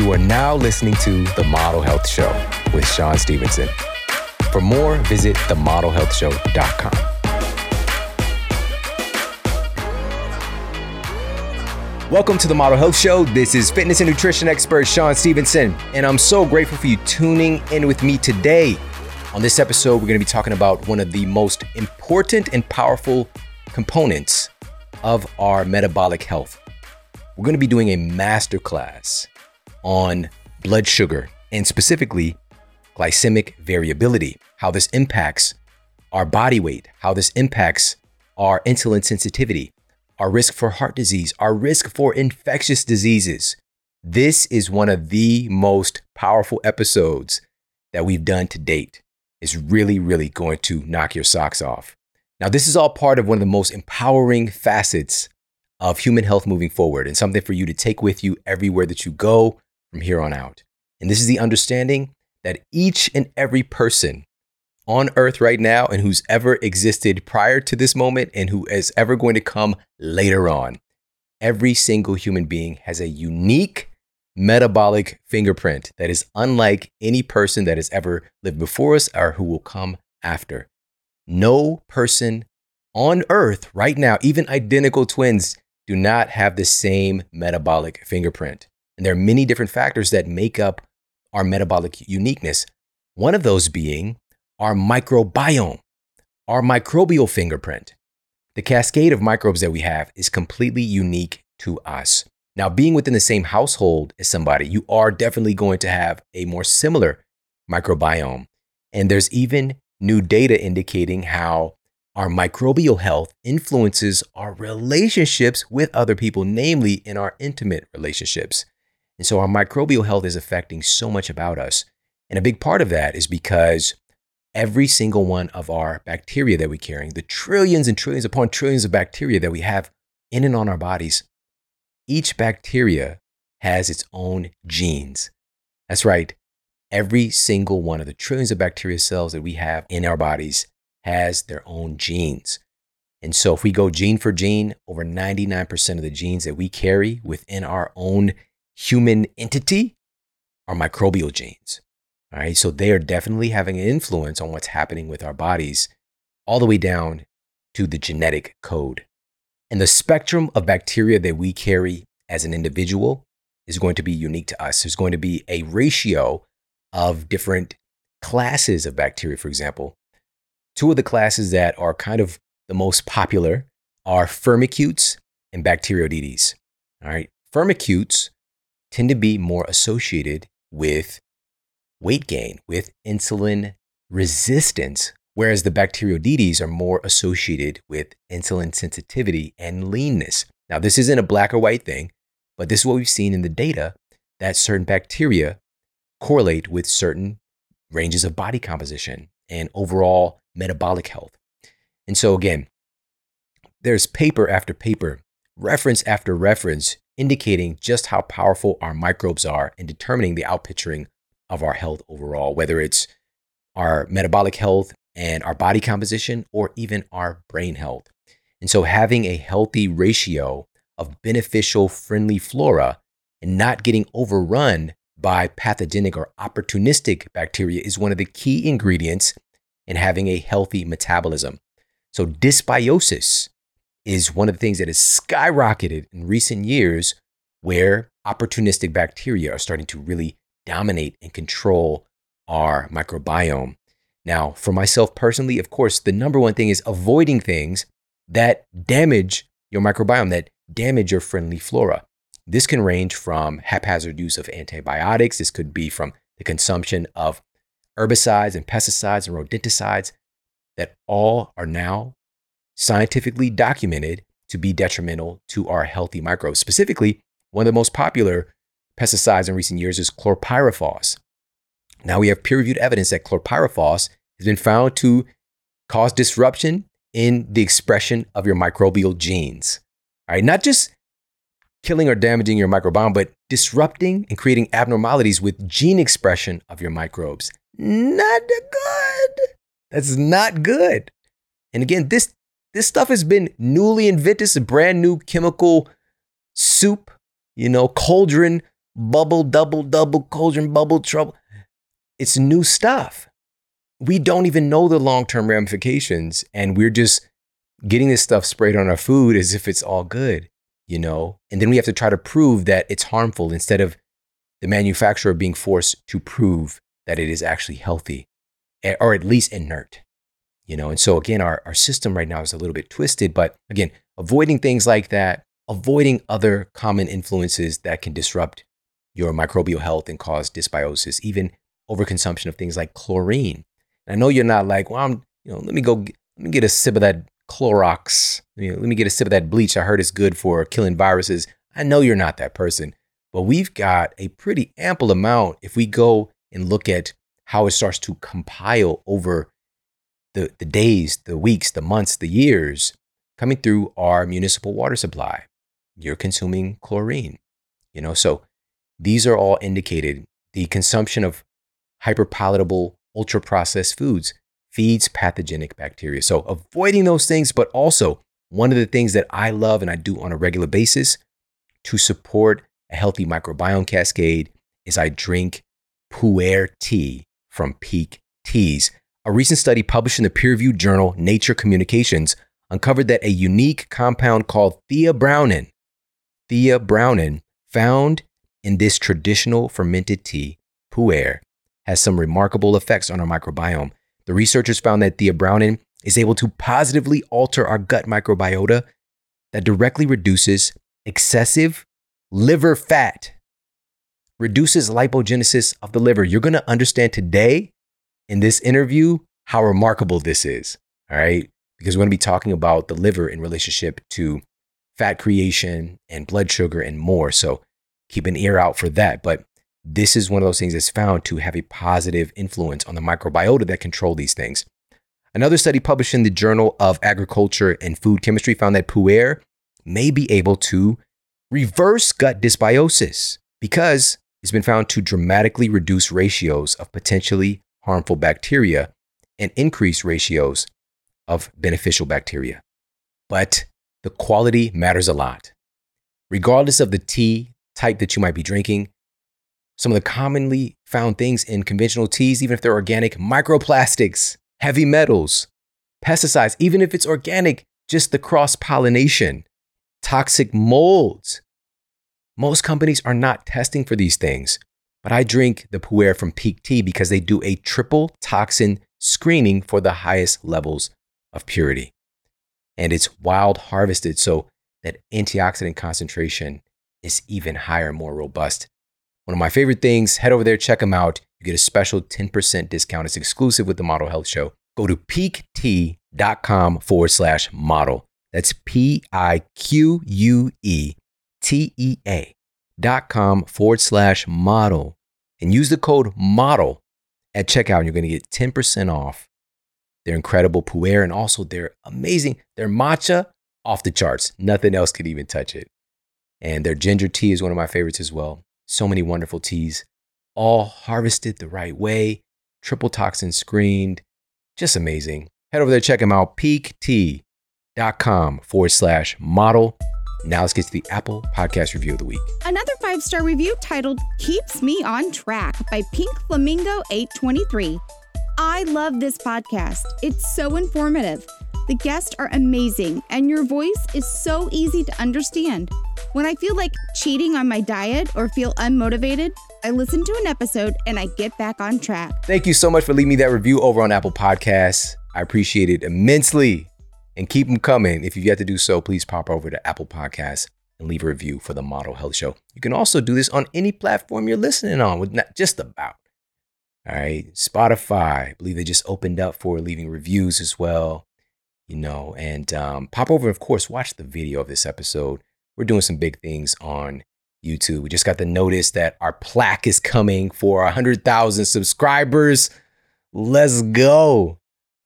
You are now listening to The Model Health Show with Shawn Stevenson. For more, visit themodelhealthshow.com. Welcome to the Model Health Show. This is fitness and nutrition expert Shawn Stevenson, and I'm so grateful for you tuning in with me today. On this episode, we're going to be talking about one of the most important and powerful components of our metabolic health. We're going to be doing a masterclass on blood sugar and specifically glycemic variability, how this impacts our body weight, how this impacts our insulin sensitivity, our risk for heart disease, our risk for infectious diseases. This is one of the most powerful episodes that we've done to date is really, really going to knock your socks off. Now, this is all part of one of the most empowering facets of human health moving forward and something for you to take with you everywhere that you go from here on out. And this is the understanding that each and every person on earth right now and who's ever existed prior to this moment and who is ever going to come later on, every single human being has a unique metabolic fingerprint that is unlike any person that has ever lived before us or who will come after. No person on earth right now, even identical twins, do not have the same metabolic fingerprint. And there are many different factors that make up our metabolic uniqueness. One of those being our microbiome, our microbial fingerprint. The cascade of microbes that we have is completely unique to us. Now, being within the same household as somebody, you are definitely going to have a more similar microbiome. And there's even new data indicating how our microbial health influences our relationships with other people, namely in our intimate relationships. And so our microbial health is affecting so much about us. And a big part of that is because every single one of our bacteria that we're carrying, the trillions and trillions upon trillions of bacteria that we have in and on our bodies, each bacteria has its own genes. That's right. Every single one of the trillions of bacteria cells that we have in our bodies has their own genes. And so, if we go gene for gene, over 99% of the genes that we carry within our own human entity are microbial genes. All right. So, they are definitely having an influence on what's happening with our bodies, all the way down to the genetic code. And the spectrum of bacteria that we carry as an individual is going to be unique to us. There's going to be a ratio of different classes of bacteria, for example. Two of the classes that are kind of the most popular are firmicutes and bacteroidetes. All right. Firmicutes tend to be more associated with weight gain, with insulin resistance, whereas the bacteroidetes are more associated with insulin sensitivity and leanness. Now, this isn't a black or white thing, but this is what we've seen in the data that certain bacteria correlate with certain ranges of body composition and overall metabolic health. And so, again, there's paper after paper, reference after reference, indicating just how powerful our microbes are in determining the outpicturing of our health overall, whether it's our metabolic health and our body composition, or even our brain health. And so, having a healthy ratio of beneficial, friendly flora and not getting overrun by pathogenic or opportunistic bacteria is one of the key ingredients in having a healthy metabolism. So, dysbiosis is one of the things that has skyrocketed in recent years where opportunistic bacteria are starting to really dominate and control our microbiome. Now, for myself personally, of course, the number one thing is avoiding things that damage your microbiome, that damage your friendly flora. This can range from haphazard use of antibiotics. This could be from the consumption of herbicides and pesticides and rodenticides that all are now scientifically documented to be detrimental to our healthy microbes. Specifically, one of the most popular pesticides in recent years is chlorpyrifos. Now we have peer-reviewed evidence that chlorpyrifos has been found to cause disruption in the expression of your microbial genes. All right, not just killing or damaging your microbiome, but disrupting and creating abnormalities with gene expression of your microbes. Not good. That's not good. And again, this this stuff has been newly invented. A brand new chemical soup, you know, cauldron bubble, double, double, cauldron, bubble, trouble. It's new stuff. We don't even know the long term ramifications, and we're just getting this stuff sprayed on our food as if it's all good, you know? And then we have to try to prove that it's harmful instead of the manufacturer being forced to prove that it is actually healthy eh, or at least inert, you know? And so, again, our, our system right now is a little bit twisted, but again, avoiding things like that, avoiding other common influences that can disrupt your microbial health and cause dysbiosis, even overconsumption of things like chlorine. And I know you're not like, well, I'm, you know, let me go, let me get a sip of that Clorox. You know, let me get a sip of that bleach. I heard it's good for killing viruses. I know you're not that person, but we've got a pretty ample amount if we go and look at how it starts to compile over the, the days, the weeks, the months, the years coming through our municipal water supply. You're consuming chlorine, you know, so these are all indicated. The consumption of hyperpalatable, ultra processed foods feeds pathogenic bacteria. So avoiding those things, but also one of the things that I love and I do on a regular basis to support a healthy microbiome cascade is I drink pu'er tea from Pique Teas. A recent study published in the peer-reviewed journal Nature Communications uncovered that a unique compound called theabrownin, theabrownin, found in this traditional fermented tea, pu'er, has some remarkable effects on our microbiome. The researchers found that theabrownin is able to positively alter our gut microbiota that directly reduces excessive liver fat, reduces lipogenesis of the liver. You're going to understand today in this interview how remarkable this is. All right. Because we're going to be talking about the liver in relationship to fat creation and blood sugar and more. So keep an ear out for that. But this is one of those things that's found to have a positive influence on the microbiota that control these things. Another study published in the Journal of Agriculture and Food Chemistry found that pu'er may be able to reverse gut dysbiosis because it's been found to dramatically reduce ratios of potentially harmful bacteria and increase ratios of beneficial bacteria. But the quality matters a lot. Regardless of the tea type that you might be drinking, some of the commonly found things in conventional teas, even if they're organic, microplastics, heavy metals, pesticides, even if it's organic, just the cross pollination, toxic molds. Most companies are not testing for these things, but I drink the Pu'er from Pique Tea because they do a triple toxin screening for the highest levels of purity. And it's wild harvested, so that antioxidant concentration is even higher, more robust one of my favorite things. Head over there, check them out. You get a special 10% discount. It's exclusive with the Model Health Show. Go to piquetea.com forward slash model. That's P I Q U E T E A com forward slash model and use the code model at checkout. And you're going to get 10% off their incredible pu'er and also their amazing, their matcha off the charts. Nothing else could even touch it. And their ginger tea is one of my favorites as well. So many wonderful teas, all harvested the right way, triple toxin screened. Just amazing. Head over there, check them out, piquetea.com forward slash model. Now let's get to the Apple Podcast Review of the Week. Another five star review titled Keeps Me on Track by Pink Flamingo 823. I love this podcast. It's so informative. The guests are amazing, and your voice is so easy to understand. When I feel like cheating on my diet or feel unmotivated, I listen to an episode and I get back on track. Thank you so much for leaving me that review over on Apple Podcasts. I appreciate it immensely. And keep them coming. If you've yet to do so, please pop over to Apple Podcasts and leave a review for the Model Health Show. You can also do this on any platform you're listening on, with not just about. All right, Spotify, I believe they just opened up for leaving reviews as well. You know, and um, pop over, of course, watch the video of this episode we're doing some big things on YouTube. We just got the notice that our plaque is coming for 100,000 subscribers. Let's go.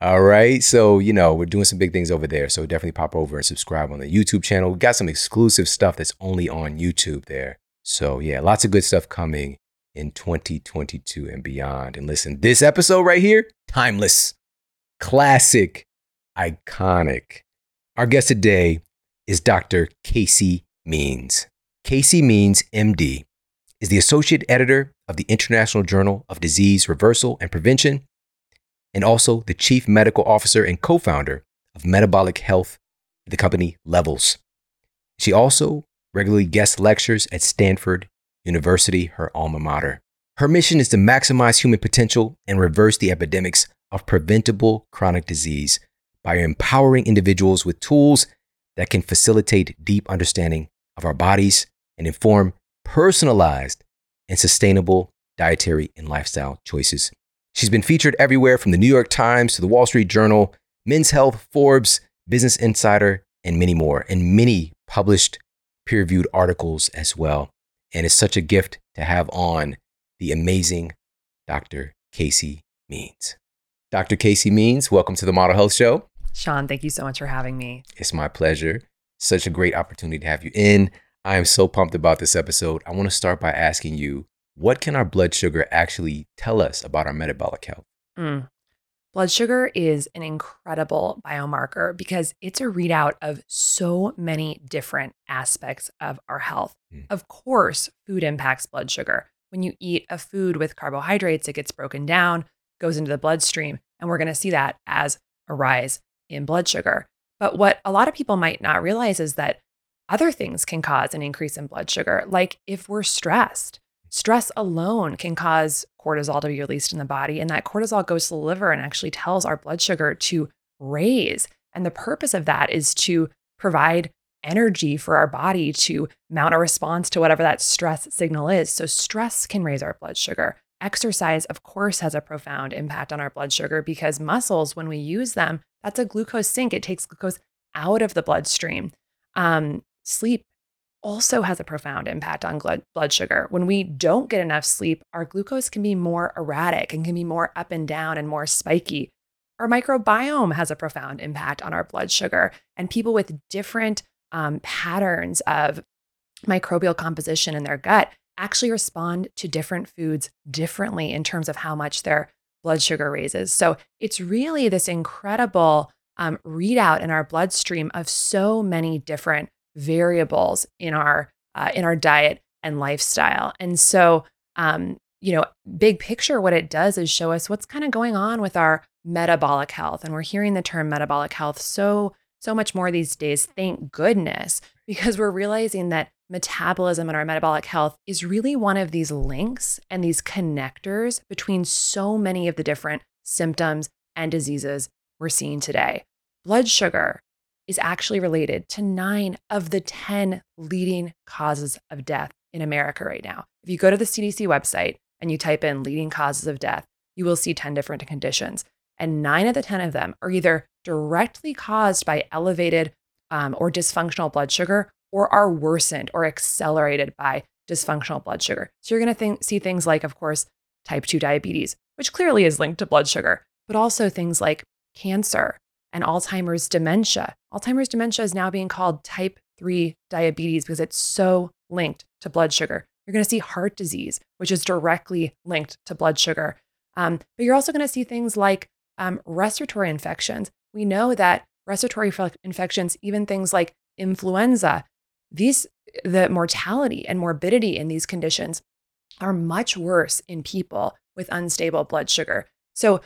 All right. So, you know, we're doing some big things over there. So definitely pop over and subscribe on the YouTube channel. We got some exclusive stuff that's only on YouTube there. So, yeah, lots of good stuff coming in 2022 and beyond. And listen, this episode right here, timeless, classic, iconic. Our guest today is Dr. Casey Means. Casey Means, MD, is the associate editor of the International Journal of Disease Reversal and Prevention, and also the chief medical officer and co founder of metabolic health the company Levels. She also regularly guest lectures at Stanford University, her alma mater. Her mission is to maximize human potential and reverse the epidemics of preventable chronic disease by empowering individuals with tools that can facilitate deep understanding of our bodies and inform personalized and sustainable dietary and lifestyle choices. She's been featured everywhere from the New York Times to the Wall Street Journal, Men's Health, Forbes, Business Insider, and many more, and many published peer reviewed articles as well. And it's such a gift to have on the amazing Dr. Casey Means. Dr. Casey Means, welcome to the Model Health Show. Shawn, thank you so much for having me. It's my pleasure. Such a great opportunity to have you in. I am so pumped about this episode. I want to start by asking you what can our blood sugar actually tell us about our metabolic health? Mm. Blood sugar is an incredible biomarker because it's a readout of so many different aspects of our health. Mm. Of course, food impacts blood sugar. When you eat a food with carbohydrates, it gets broken down, goes into the bloodstream, and we're going to see that as a rise in blood sugar. But what a lot of people might not realize is that other things can cause an increase in blood sugar, like if we're stressed. Stress alone can cause cortisol to be released in the body, and that cortisol goes to the liver and actually tells our blood sugar to raise. And the purpose of that is to provide energy for our body to mount a response to whatever that stress signal is. So, stress can raise our blood sugar. Exercise, of course, has a profound impact on our blood sugar because muscles, when we use them, that's a glucose sink. It takes glucose out of the bloodstream. Um, sleep also has a profound impact on blood sugar. When we don't get enough sleep, our glucose can be more erratic and can be more up and down and more spiky. Our microbiome has a profound impact on our blood sugar, and people with different um, patterns of microbial composition in their gut actually respond to different foods differently in terms of how much their blood sugar raises. So it's really this incredible um, readout in our bloodstream of so many different variables in our uh, in our diet and lifestyle. And so, um, you know, big picture, what it does is show us what's kind of going on with our metabolic health. And we're hearing the term metabolic health so so much more these days. Thank goodness, because we're realizing that metabolism and our metabolic health is really one of these links and these connectors between so many of the different symptoms and diseases we're seeing today. Blood sugar is actually related to nine of the 10 leading causes of death in America right now. If you go to the CDC website and you type in leading causes of death, you will see 10 different conditions. And nine of the 10 of them are either directly caused by elevated um, or dysfunctional blood sugar or are worsened or accelerated by dysfunctional blood sugar. So you're going to see things like, of course, type 2 diabetes, which clearly is linked to blood sugar, but also things like cancer, and Alzheimer's dementia. Alzheimer's dementia is now being called type 3 diabetes because it's so linked to blood sugar. You're going to see heart disease, which is directly linked to blood sugar. Um, but you're also going to see things like um, respiratory infections. We know that respiratory infections, even things like influenza, these the mortality and morbidity in these conditions are much worse in people with unstable blood sugar. So,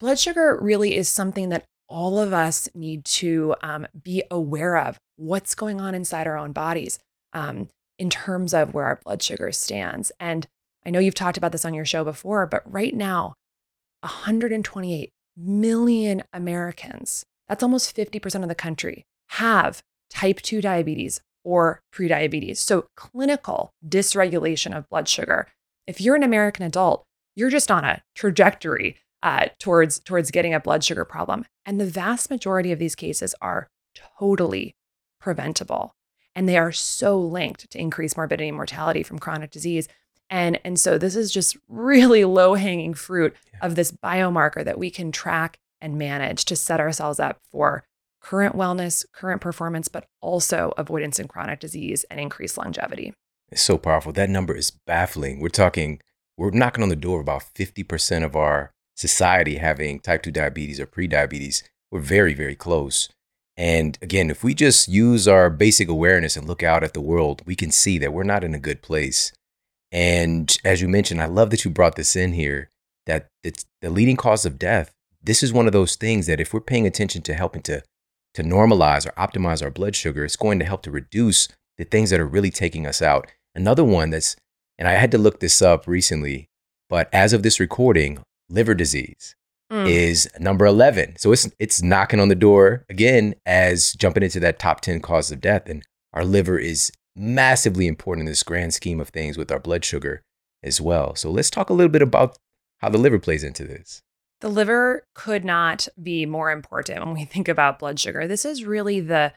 blood sugar really is something that all of us need to um, be aware of what's going on inside our own bodies um, in terms of where our blood sugar stands. And I know you've talked about this on your show before, but right now, 128 million Americans, that's almost 50% of the country, have type 2 diabetes or prediabetes. So, clinical dysregulation of blood sugar. If you're an American adult, you're just on a trajectory uh, towards towards getting a blood sugar problem. And the vast majority of these cases are totally preventable, and they are so linked to increased morbidity and mortality from chronic disease. And and so this is just really low hanging fruit yeah. of this biomarker that we can track and manage to set ourselves up for current wellness, current performance, but also avoidance in chronic disease and increased longevity. It's so powerful. That number is baffling. We're talking, we're knocking on the door of about 50% of our society having type 2 diabetes or pre-diabetes, we're very, very close. And again, if we just use our basic awareness and look out at the world, we can see that we're not in a good place. And as you mentioned, I love that you brought this in here that it's the leading cause of death. This is one of those things that if we're paying attention to helping to to normalize or optimize our blood sugar, it's going to help to reduce the things that are really taking us out. Another one that's, and I had to look this up recently, but as of this recording, liver disease mm. is number 11. So it's it's knocking on the door again as jumping into that top 10 cause of death and our liver is massively important in this grand scheme of things with our blood sugar as well. So let's talk a little bit about how the liver plays into this. The liver could not be more important when we think about blood sugar. This is really the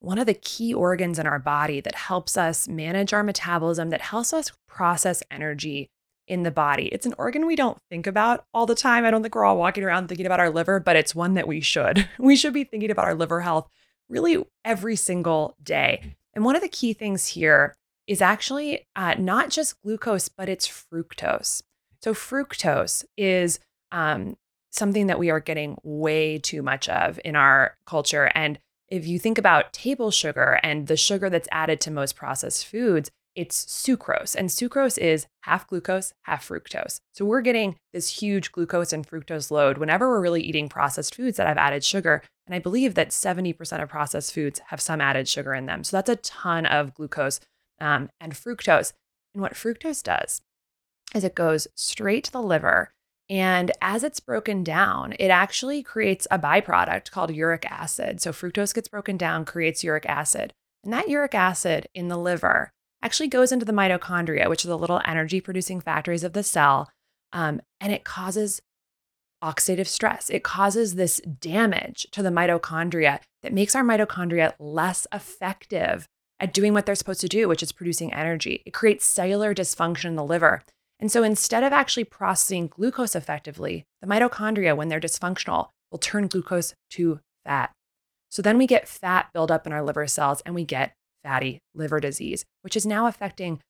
one of the key organs in our body that helps us manage our metabolism, that helps us process energy in the body. It's an organ we don't think about all the time. I don't think we're all walking around thinking about our liver, but it's one that we should. We should be thinking about our liver health really every single day. And one of the key things here is actually uh, not just glucose, but it's fructose. So, fructose is um, something that we are getting way too much of in our culture. And if you think about table sugar and the sugar that's added to most processed foods, it's sucrose. And sucrose is half glucose, half fructose. So we're getting this huge glucose and fructose load whenever we're really eating processed foods that have added sugar. And I believe that 70% of processed foods have some added sugar in them. So that's a ton of glucose um, and fructose. And what fructose does is it goes straight to the liver. And as it's broken down, it actually creates a byproduct called uric acid. So fructose gets broken down, creates uric acid. And that uric acid in the liver actually goes into the mitochondria, which are the little energy producing factories of the cell. Um, and it causes oxidative stress. It causes this damage to the mitochondria that makes our mitochondria less effective at doing what they're supposed to do, which is producing energy. It creates cellular dysfunction in the liver. And so instead of actually processing glucose effectively, the mitochondria, when they're dysfunctional, will turn glucose to fat. So then we get fat buildup in our liver cells and we get fatty liver disease, which is now affecting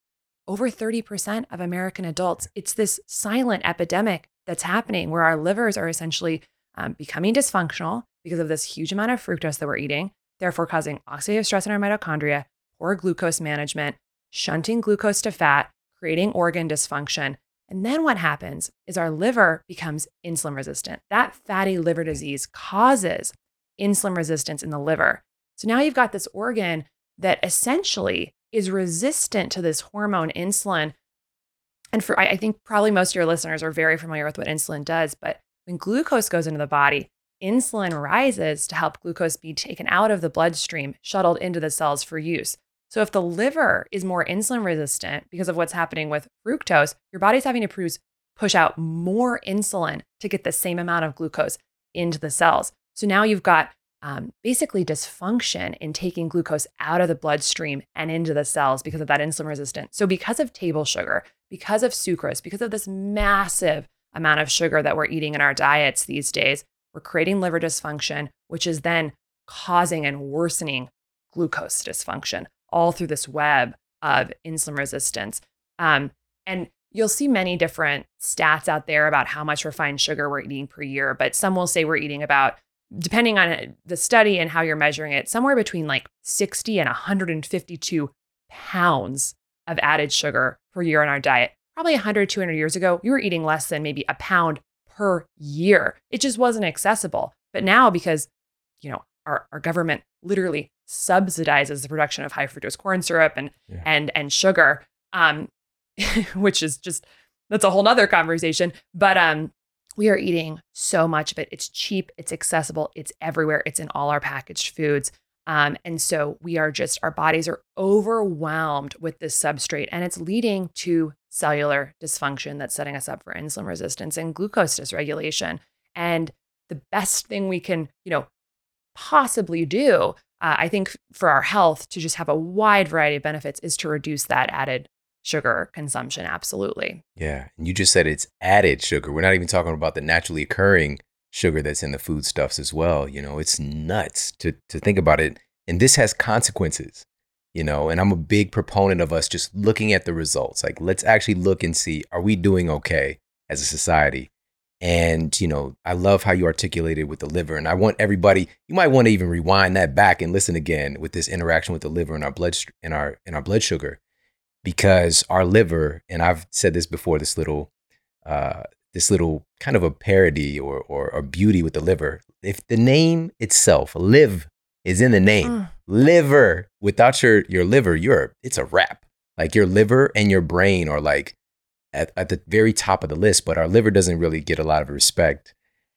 over 30% of American adults. It's this silent epidemic that's happening where our livers are essentially um, becoming dysfunctional because of this huge amount of fructose that we're eating, therefore causing oxidative stress in our mitochondria, poor glucose management, shunting glucose to fat, creating organ dysfunction. And then what happens is our liver becomes insulin resistant. That fatty liver disease causes insulin resistance in the liver. So now you've got this organ that essentially is resistant to this hormone insulin. And for I think probably most of your listeners are very familiar with what insulin does, but when glucose goes into the body, insulin rises to help glucose be taken out of the bloodstream, shuttled into the cells for use. So if the liver is more insulin resistant because of what's happening with fructose, your body's having to produce push out more insulin to get the same amount of glucose into the cells. So now you've got um, basically dysfunction in taking glucose out of the bloodstream and into the cells because of that insulin resistance. So, because of table sugar, because of sucrose, because of this massive amount of sugar that we're eating in our diets these days, we're creating liver dysfunction, which is then causing and worsening glucose dysfunction all through this web of insulin resistance. Um, and you'll see many different stats out there about how much refined sugar we're eating per year, but some will say we're eating about depending on the study and how you're measuring it, somewhere between like 60 and 152 pounds of added sugar per year in our diet. Probably 100, 200 years ago, you were eating less than maybe a pound per year. It just wasn't accessible. But now, because you know our, our government literally subsidizes the production of high fructose corn syrup and yeah. and and sugar, um, which is just that's a whole nother conversation. But um, we are eating so much of it. It's cheap, it's accessible, it's everywhere, it's in all our packaged foods. Um, and so we are just, our bodies are overwhelmed with this substrate, and it's leading to cellular dysfunction that's setting us up for insulin resistance and glucose dysregulation. And the best thing we can, you know, possibly do, uh, I think, for our health to just have a wide variety of benefits is to reduce that added sugar consumption. Absolutely. Yeah. And you just said it's added sugar. We're not even talking about the naturally occurring sugar that's in the foodstuffs as well. You know, it's nuts to, to think about it. And this has consequences, you know, and I'm a big proponent of us just looking at the results. Like, let's actually look and see are we doing okay as a society? And, you know, I love how you articulated with the liver. And I want everybody, you might want to even rewind that back and listen again with this interaction with the liver and our blood, in our, in our blood sugar because our liver, and I've said this before, this little, uh, this little kind of a parody or, or, or beauty with the liver. If the name itself, live, is in the name, mm. liver, without your your liver, you're it's a wrap. Like your liver and your brain are like at, at the very top of the list, but our liver doesn't really get a lot of respect.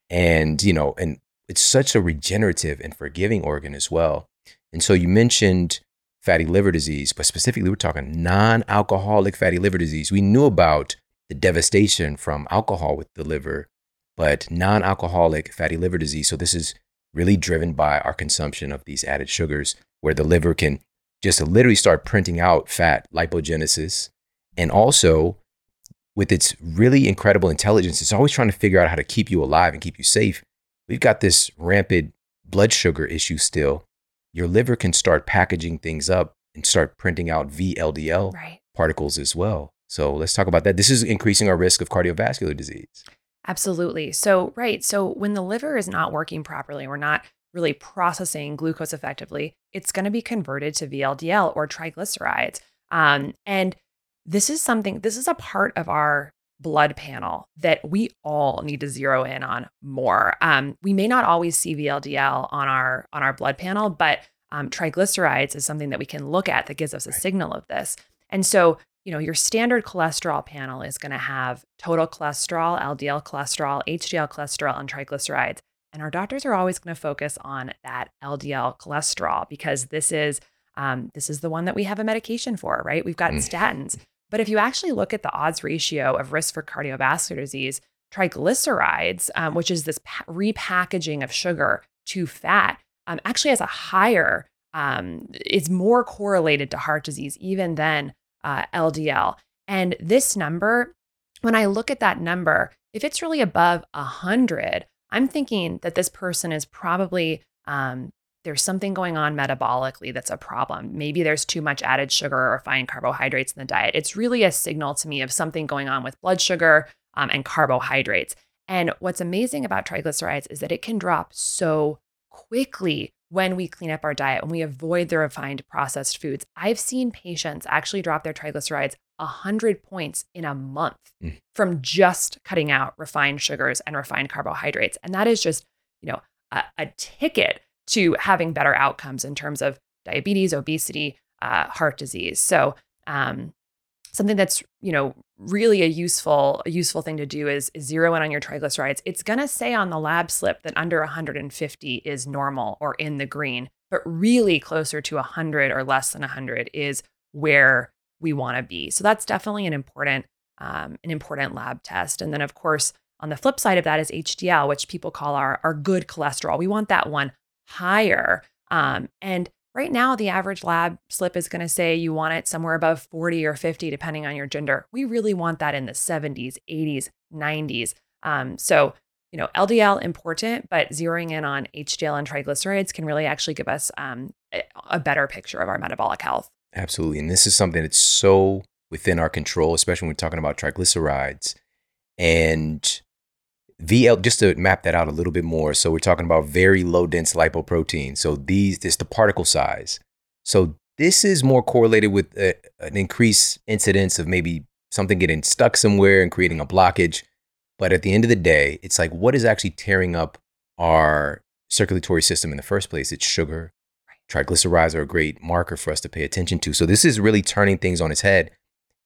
And, you know, and it's such a regenerative and forgiving organ as well. And so you mentioned fatty liver disease, but specifically we're talking non-alcoholic fatty liver disease. We knew about the devastation from alcohol with the liver, but non-alcoholic fatty liver disease. So this is really driven by our consumption of these added sugars where the liver can just literally start printing out fat lipogenesis and also with its really incredible intelligence it's always trying to figure out how to keep you alive and keep you safe we've got this rampant blood sugar issue still your liver can start packaging things up and start printing out VLDL right. particles as well. So let's talk about that. This is increasing our risk of cardiovascular disease. Absolutely. So, right. So, when the liver is not working properly, we're not really processing glucose effectively, it's going to be converted to VLDL or triglycerides. Um, and this is something, this is a part of our blood panel that we all need to zero in on more. Um, we may not always see VLDL on our on our blood panel, but um, triglycerides is something that we can look at that gives us a signal of this. And so, you know, your standard cholesterol panel is going to have total cholesterol, LDL cholesterol, HDL cholesterol, and triglycerides. And our doctors are always going to focus on that LDL cholesterol because this is um, this is the one that we have a medication for, right? We've got mm. statins. But if you actually look at the odds ratio of risk for cardiovascular disease, triglycerides, um, which is this pa- repackaging of sugar to fat, um, actually has a higher, um, is more correlated to heart disease even than uh, LDL. And this number, when I look at that number, if it's really above 100, I'm thinking that this person is probably um, there's something going on metabolically that's a problem. Maybe there's too much added sugar or refined carbohydrates in the diet. It's really a signal to me of something going on with blood sugar um, and carbohydrates. And what's amazing about triglycerides is that it can drop so quickly when we clean up our diet, when we avoid the refined processed foods. I've seen patients actually drop their triglycerides 100 points in a month mm. from just cutting out refined sugars and refined carbohydrates. And that is just, you know, a, a ticket to having better outcomes in terms of diabetes, obesity, uh, heart disease. So um, something that's you know really a useful a useful thing to do is, zero in on your triglycerides. It's gonna say on the lab slip that under 150 is normal or in the green, but really closer to 100 or less than 100 is where we want to be. So that's definitely an important um, an important lab test. And then of course on the flip side of that is HDL, which people call our our good cholesterol. We want that one higher. Um, and right now, the average lab slip is going to say you want it somewhere above 40 or 50, depending on your gender. We really want that in the 70s, 80s, 90s. Um, so, you know, LDL important, but zeroing in on HDL and triglycerides can really actually give us um, a better picture of our metabolic health. Absolutely. And this is something that's so within our control, especially when we're talking about triglycerides. And VL, just to map that out a little bit more. So we're talking about very low dense lipoprotein. So these, this the particle size. So this is more correlated with a, an increased incidence of maybe something getting stuck somewhere and creating a blockage. But at the end of the day, it's like what is actually tearing up our circulatory system in the first place? It's sugar. Triglycerides are a great marker for us to pay attention to. So this is really turning things on its head.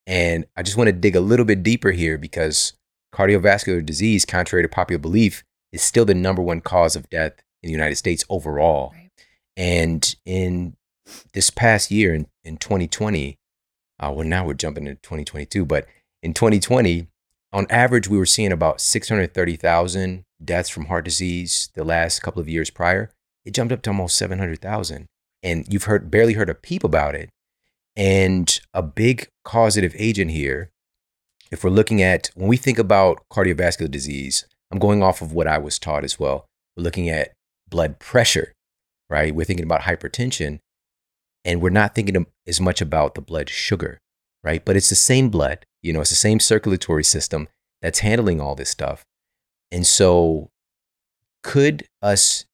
And I just want to dig a little bit deeper here because cardiovascular disease, contrary to popular belief, is still the number one cause of death in the United States overall. Right. And in this past year, in, in 2020, uh, well, now we're jumping into 2022, but in 2020, on average, we were seeing about 630,000 deaths from heart disease the last couple of years prior. It jumped up to almost 700,000. And you've heard barely heard a peep about it. And a big causative agent here if we're looking at when we think about cardiovascular disease, I'm going off of what I was taught as well. We're looking at blood pressure, right? We're thinking about hypertension, and we're not thinking as much about the blood sugar, right? But it's the same blood, you know, it's the same circulatory system that's handling all this stuff. And so, could us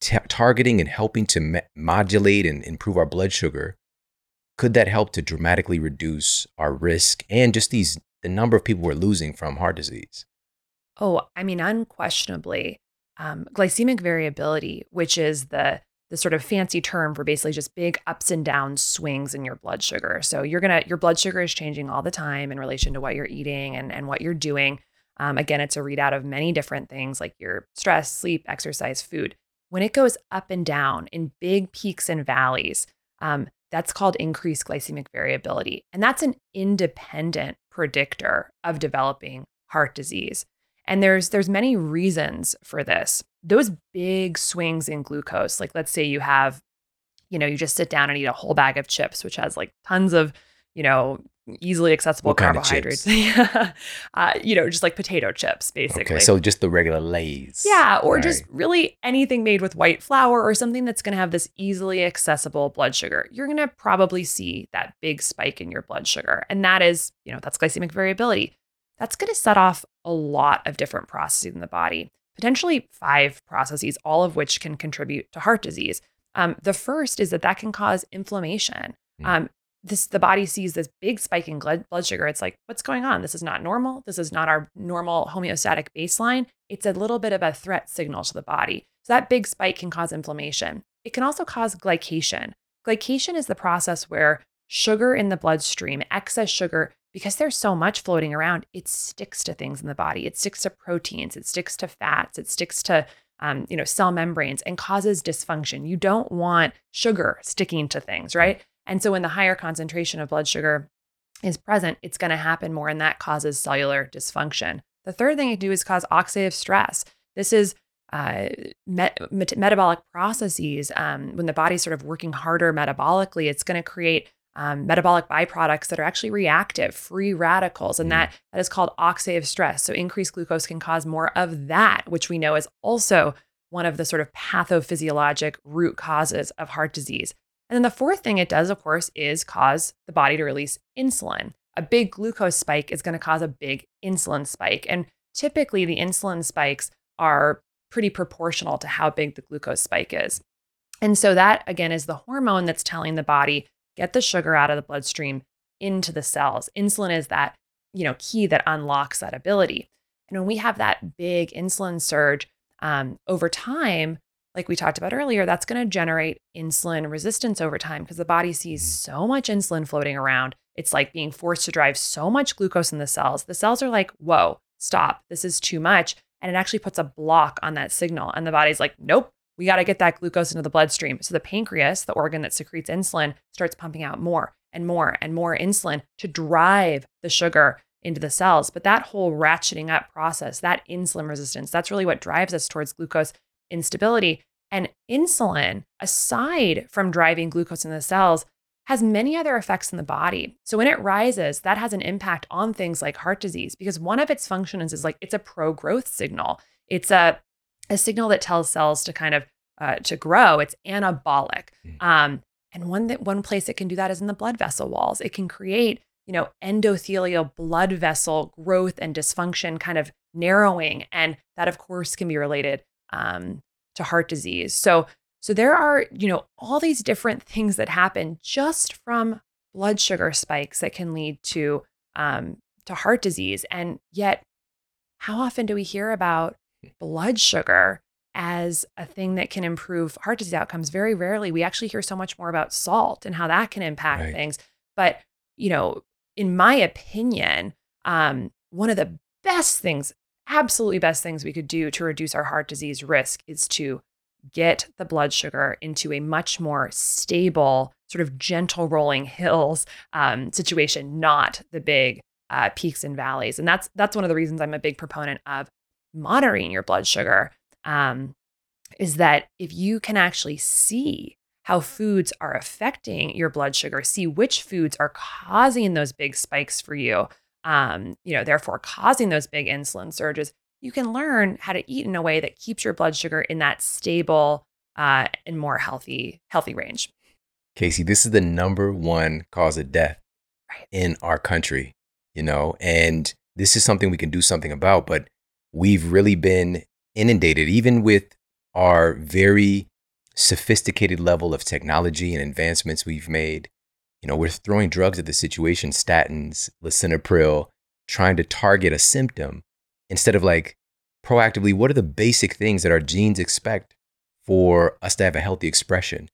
t- targeting and helping to modulate and improve our blood sugar could that help to dramatically reduce our risk and just these the number of people we're losing from heart disease? Oh, I mean, unquestionably, um, glycemic variability, which is the the sort of fancy term for basically just big ups and downs swings in your blood sugar. So you're gonna your blood sugar is changing all the time in relation to what you're eating and and what you're doing. Um, again, it's a readout of many different things like your stress, sleep, exercise, food. When it goes up and down in big peaks and valleys, um, that's called increased glycemic variability. And that's an independent predictor of developing heart disease. And there's there's many reasons for this. Those big swings in glucose, like let's say you have, you know, you just sit down and eat a whole bag of chips, which has like tons of, you know, easily accessible What carbohydrates. yeah. uh, you know, just like potato chips, basically. Okay, so just the regular Lay's. Yeah, or right? just really anything made with white flour or something that's going to have this easily accessible blood sugar. You're going to probably see that big spike in your blood sugar. And that is, you know, that's glycemic variability. That's going to set off a lot of different processes in the body, potentially five processes, all of which can contribute to heart disease. Um, the first is that that can cause inflammation. Hmm. Um, this the body sees this big spike in blood sugar. It's like, what's going on? This is not normal. This is not our normal homeostatic baseline. It's a little bit of a threat signal to the body. So that big spike can cause inflammation. It can also cause glycation. Glycation is the process where sugar in the bloodstream, excess sugar, because there's so much floating around, it sticks to things in the body. It sticks to proteins, it sticks to fats, it sticks to um, you know, cell membranes and causes dysfunction. You don't want sugar sticking to things, right? And so when the higher concentration of blood sugar is present, it's going to happen more and that causes cellular dysfunction. The third thing it can do is cause oxidative stress. This is uh, met- met- metabolic processes. Um, when the body's sort of working harder metabolically, it's going to create um, metabolic byproducts that are actually reactive, free radicals, and Mm. that that is called oxidative stress. So increased glucose can cause more of that, which we know is also one of the sort of pathophysiologic root causes of heart disease. And then the fourth thing it does, of course, is cause the body to release insulin. A big glucose spike is going to cause a big insulin spike. And typically, the insulin spikes are pretty proportional to how big the glucose spike is. And so, that again is the hormone that's telling the body, get the sugar out of the bloodstream into the cells. Insulin is that, you know, key that unlocks that ability. And when we have that big insulin surge um, over time, like we talked about earlier, that's going to generate insulin resistance over time because the body sees mm-hmm. so much insulin floating around. It's like being forced to drive so much glucose in the cells. The cells are like, whoa, stop, this is too much. And it actually puts a block on that signal. And the body's like, nope, we got to get that glucose into the bloodstream. So the pancreas, the organ that secretes insulin, starts pumping out more and more and more insulin to drive the sugar into the cells. But that whole ratcheting up process, that insulin resistance, that's really what drives us towards glucose instability. And insulin, aside from driving glucose in the cells, has many other effects in the body. So when it rises, that has an impact on things like heart disease because one of its functions is like it's a pro-growth signal. It's a a signal that tells cells to kind of uh, to grow. It's anabolic. Mm. Um, and one that one place it can do that is in the blood vessel walls. It can create you know endothelial blood vessel growth and dysfunction, kind of narrowing, and that of course can be related um, to heart disease. So so there are, you know, all these different things that happen just from blood sugar spikes that can lead to um, to heart disease. And yet, how often do we hear about blood sugar as a thing that can improve heart disease outcomes? Very rarely. We actually hear so much more about salt and how that can impact Right. things. But you know, in my opinion, um, one of the best things, absolutely best things we could do to reduce our heart disease risk is to get the blood sugar into a much more stable, sort of gentle rolling hills um, situation, not the big uh, peaks and valleys. And that's that's one of the reasons I'm a big proponent of monitoring your blood sugar. Um, is that if you can actually see how foods are affecting your blood sugar, see which foods are causing those big spikes for you, um, you know, therefore causing those big insulin surges, you can learn how to eat in a way that keeps your blood sugar in that stable uh, and more healthy healthy range. Casey, this is the number one cause of death Right. in our country, you know, and this is something we can do something about, but we've really been inundated, even with our very sophisticated level of technology and advancements we've made. You know, we're throwing drugs at the situation, statins, lisinopril, trying to target a symptom instead of like proactively, what are the basic things that our genes expect for us to have a healthy expression?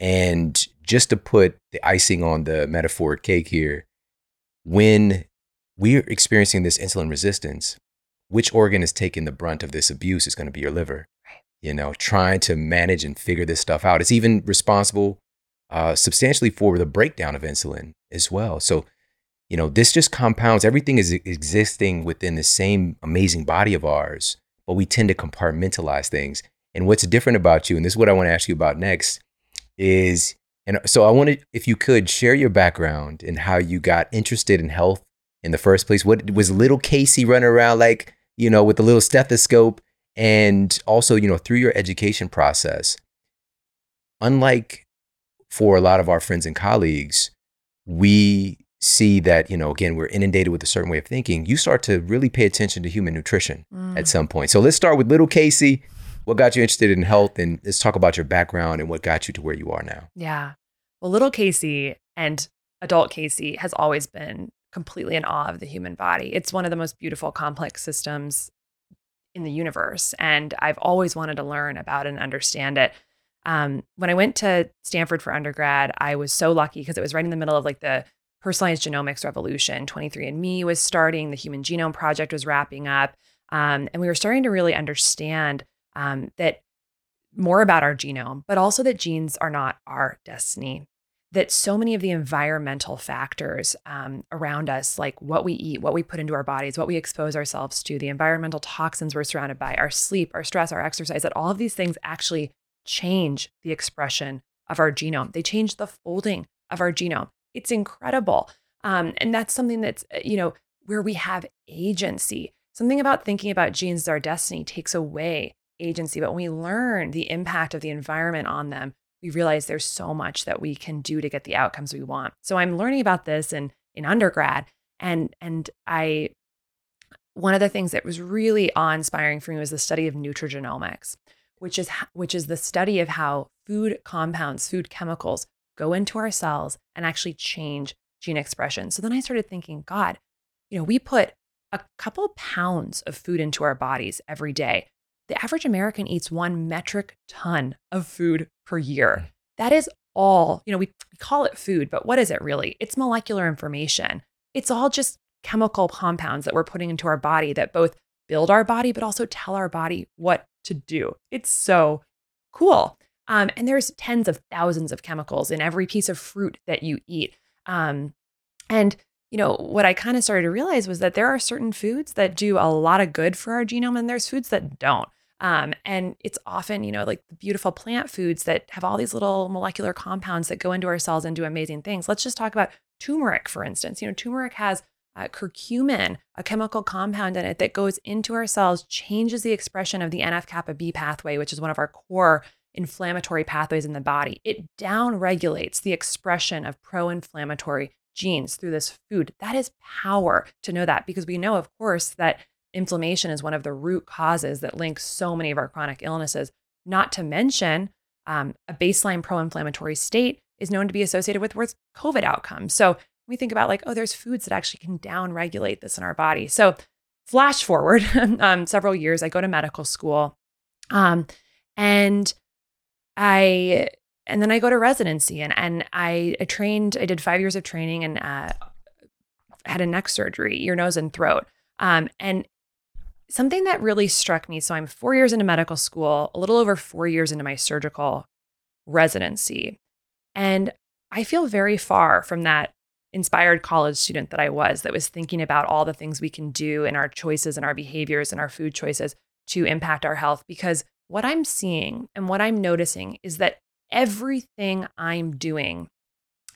And just to put the icing on the metaphoric cake here, when we're experiencing this insulin resistance, which organ is taking the brunt of this abuse is going to be your liver. Right. You know, trying to manage and figure this stuff out. It's even responsible uh, substantially for the breakdown of insulin as well. So, you know, this just compounds. Everything is existing within the same amazing body of ours, but we tend to compartmentalize things. And what's different about you, and this is what I want to ask you about next, is and so I wanted, if you could share your background and how you got interested in health in the first place. What was little Casey running around like, you know, with a little stethoscope? And also, you know, through your education process, unlike for a lot of our friends and colleagues, we see that, you know, again, we're inundated with a certain way of thinking. You start to really pay attention to human nutrition Mm. at some point. So let's start with little Casey. What got you interested in health? And let's talk about your background and what got you to where you are now. Yeah. Well, little Casey and adult Casey has always been completely in awe of the human body. It's one of the most beautiful, complex systems in the universe. And I've always wanted to learn about and understand it. Um, when I went to Stanford for undergrad, I was so lucky because it was right in the middle of like the personalized genomics revolution. 23andMe was starting, the Human Genome Project was wrapping up. Um, and we were starting to really understand um, that more about our genome, but also that genes are not our destiny. That so many of the environmental factors um, around us, like what we eat, what we put into our bodies, what we expose ourselves to, the environmental toxins we're surrounded by, our sleep, our stress, our exercise, that all of these things actually change the expression of our genome. They change the folding of our genome. It's incredible. Um, and that's something that's, uh, you know, where we have agency. Something about thinking about genes as our destiny takes away agency. But when we learn the impact of the environment on them, we realize there's so much that we can do to get the outcomes we want. So I'm learning about this in in undergrad, and and I one of the things that was really awe-inspiring for me was the study of nutrigenomics, which is which is the study of how food compounds, food chemicals go into our cells and actually change gene expression. So then I started thinking, God, you know, we put a couple pounds of food into our bodies every day. The average American eats one metric ton of food per year. Mm. That is all, you know, we call it food, but what is it really? It's molecular information. It's all just chemical compounds that we're putting into our body that both build our body, but also tell our body what to do. It's so cool. Um, and there's tens of thousands of chemicals in every piece of fruit that you eat. Um, and you know what I kind of started to realize was that there are certain foods that do a lot of good for our genome, and there's foods that don't. Um, and it's often, you know, like the beautiful plant foods that have all these little molecular compounds that go into our cells and do amazing things. Let's just talk about turmeric, for instance. You know, turmeric has uh, curcumin, a chemical compound in it that goes into our cells, changes the expression of the NF kappa B pathway, which is one of our core inflammatory pathways in the body. It down regulates the expression of pro inflammatory genes through this food. That is power to know that because we know, of course, that inflammation is one of the root causes that links so many of our chronic illnesses, not to mention um, a baseline pro inflammatory state is known to be associated with worse COVID outcomes. So we think about like, oh, there's foods that actually can down regulate this in our body. So flash forward um, several years, I go to medical school. Um, and I and then I go to residency and and I, I trained. I did five years of training and uh, head and neck surgery, ear, nose, and throat. Um, and something that really struck me. So I'm four years into medical school, a little over four years into my surgical residency, and I feel very far from that inspired college student that I was that was thinking about all the things we can do in our choices and our behaviors and our food choices to impact our health because what I'm seeing and what I'm noticing is that everything I'm doing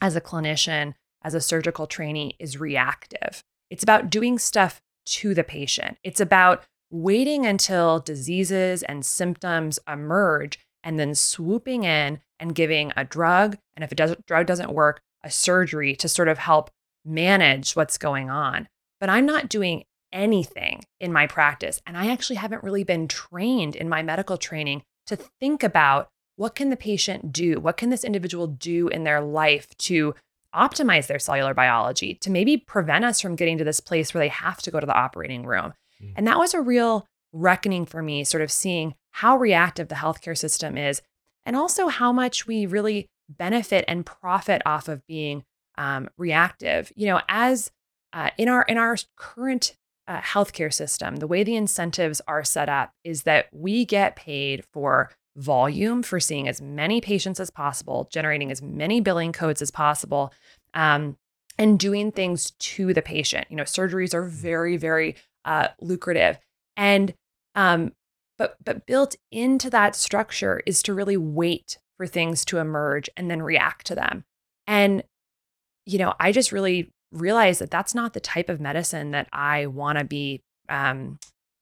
as a clinician, as a surgical trainee, is reactive. It's about doing stuff to the patient, it's about waiting until diseases and symptoms emerge and then swooping in and giving a drug. And if a drug doesn't work, a surgery to sort of help manage what's going on. But I'm not doing anything in my practice. And I actually haven't really been trained in my medical training to think about what can the patient do? What can this individual do in their life to optimize their cellular biology to maybe prevent us from getting to this place where they have to go to the operating room. Mm. And that was a real reckoning for me, sort of seeing how reactive the healthcare system is and also how much we really benefit and profit off of being um, reactive. You know, as uh, in our in our current uh, healthcare system, the way the incentives are set up is that we get paid for volume for seeing as many patients as possible, generating as many billing codes as possible, um, and doing things to the patient. You know, surgeries are very, very uh, lucrative, and um, but but built into that structure is to really wait for things to emerge and then react to them. And you know, I just really realized that that's not the type of medicine that I want to be um,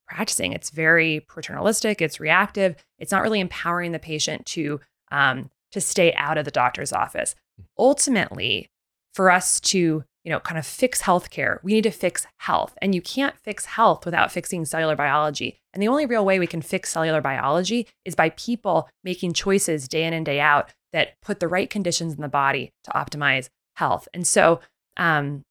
practicing. It's very paternalistic. It's reactive. It's not really empowering the patient to um, to stay out of the doctor's office. Ultimately, for us to you know kind of fix healthcare, we need to fix health, and you can't fix health without fixing cellular biology. And the only real way we can fix cellular biology is by people making choices day in and day out that put the right conditions in the body to optimize health. And so um,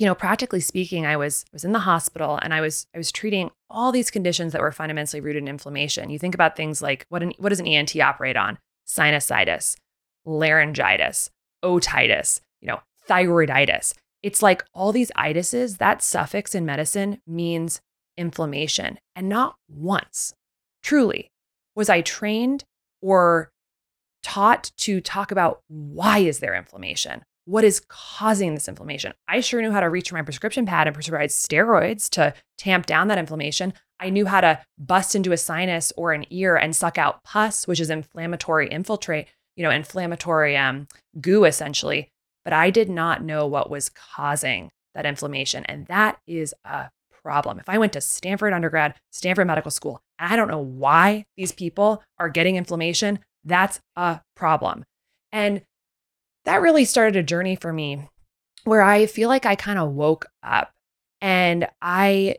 you know, practically speaking, I was was in the hospital and I was I was treating all these conditions that were fundamentally rooted in inflammation. You think about things like what an, what does an ENT operate on? Sinusitis, laryngitis, otitis, you know, thyroiditis. It's like all these itises, that suffix in medicine means inflammation. And not once, truly, was I trained or taught to talk about why is there inflammation? what is causing this inflammation. I sure knew how to reach for my prescription pad and prescribe steroids to tamp down that inflammation. I knew how to bust into a sinus or an ear and suck out pus, which is inflammatory infiltrate, you know, inflammatory um, goo essentially. But I did not know what was causing that inflammation. And that is a problem. If I went to Stanford undergrad, Stanford Medical School, and I don't know why these people are getting inflammation, that's a problem. And that really started a journey for me where I feel like I kind of woke up and I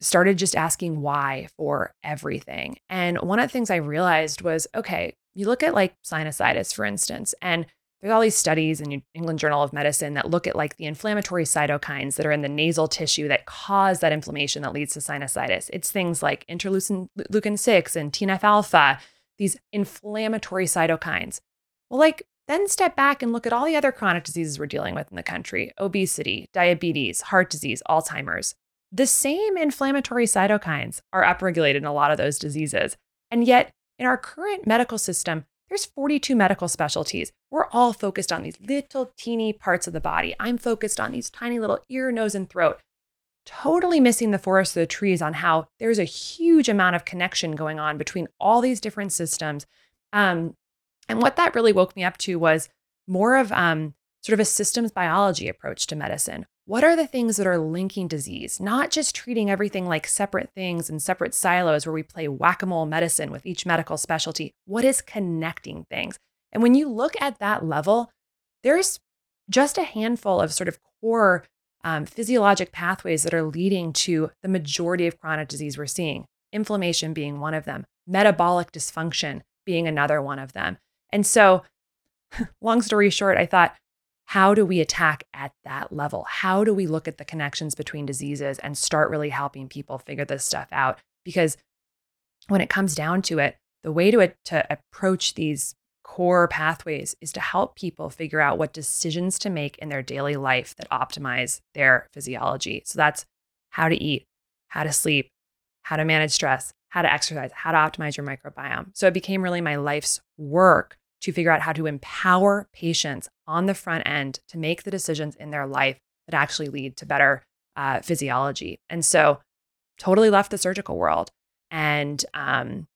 started just asking why for everything. And one of the things I realized was okay, you look at like sinusitis, for instance, and there's all these studies in the England Journal of Medicine that look at like the inflammatory cytokines that are in the nasal tissue that cause that inflammation that leads to sinusitis. It's things like interleukin 6 and TNF alpha, these inflammatory cytokines. Well, like then step back and look at all the other chronic diseases we're dealing with in the country obesity, diabetes, heart disease, Alzheimer's. The same inflammatory cytokines are upregulated in a lot of those diseases. And yet, in our current medical system, there's 42 medical specialties. We're all focused on these little teeny parts of the body. I'm focused on these tiny little ear, nose, and throat. Totally missing the forest of the trees on how there's a huge amount of connection going on between all these different systems. Um, and what that really woke me up to was more of um, sort of a systems biology approach to medicine. What are the things that are linking disease, not just treating everything like separate things and separate silos where we play whack a mole medicine with each medical specialty? What is connecting things? And when you look at that level, there's just a handful of sort of core um, physiologic pathways that are leading to the majority of chronic disease we're seeing, inflammation being one of them, metabolic dysfunction being another one of them. And so, long story short, I thought, how do we attack at that level? How do we look at the connections between diseases and start really helping people figure this stuff out? Because when it comes down to it, the way to, to approach these core pathways is to help people figure out what decisions to make in their daily life that optimize their physiology. So that's how to eat, how to sleep, how to manage stress, how to exercise, how to optimize your microbiome. So it became really my life's work to figure out how to empower patients on the front end to make the decisions in their life that actually lead to better uh, physiology. And so, totally left the surgical world and um,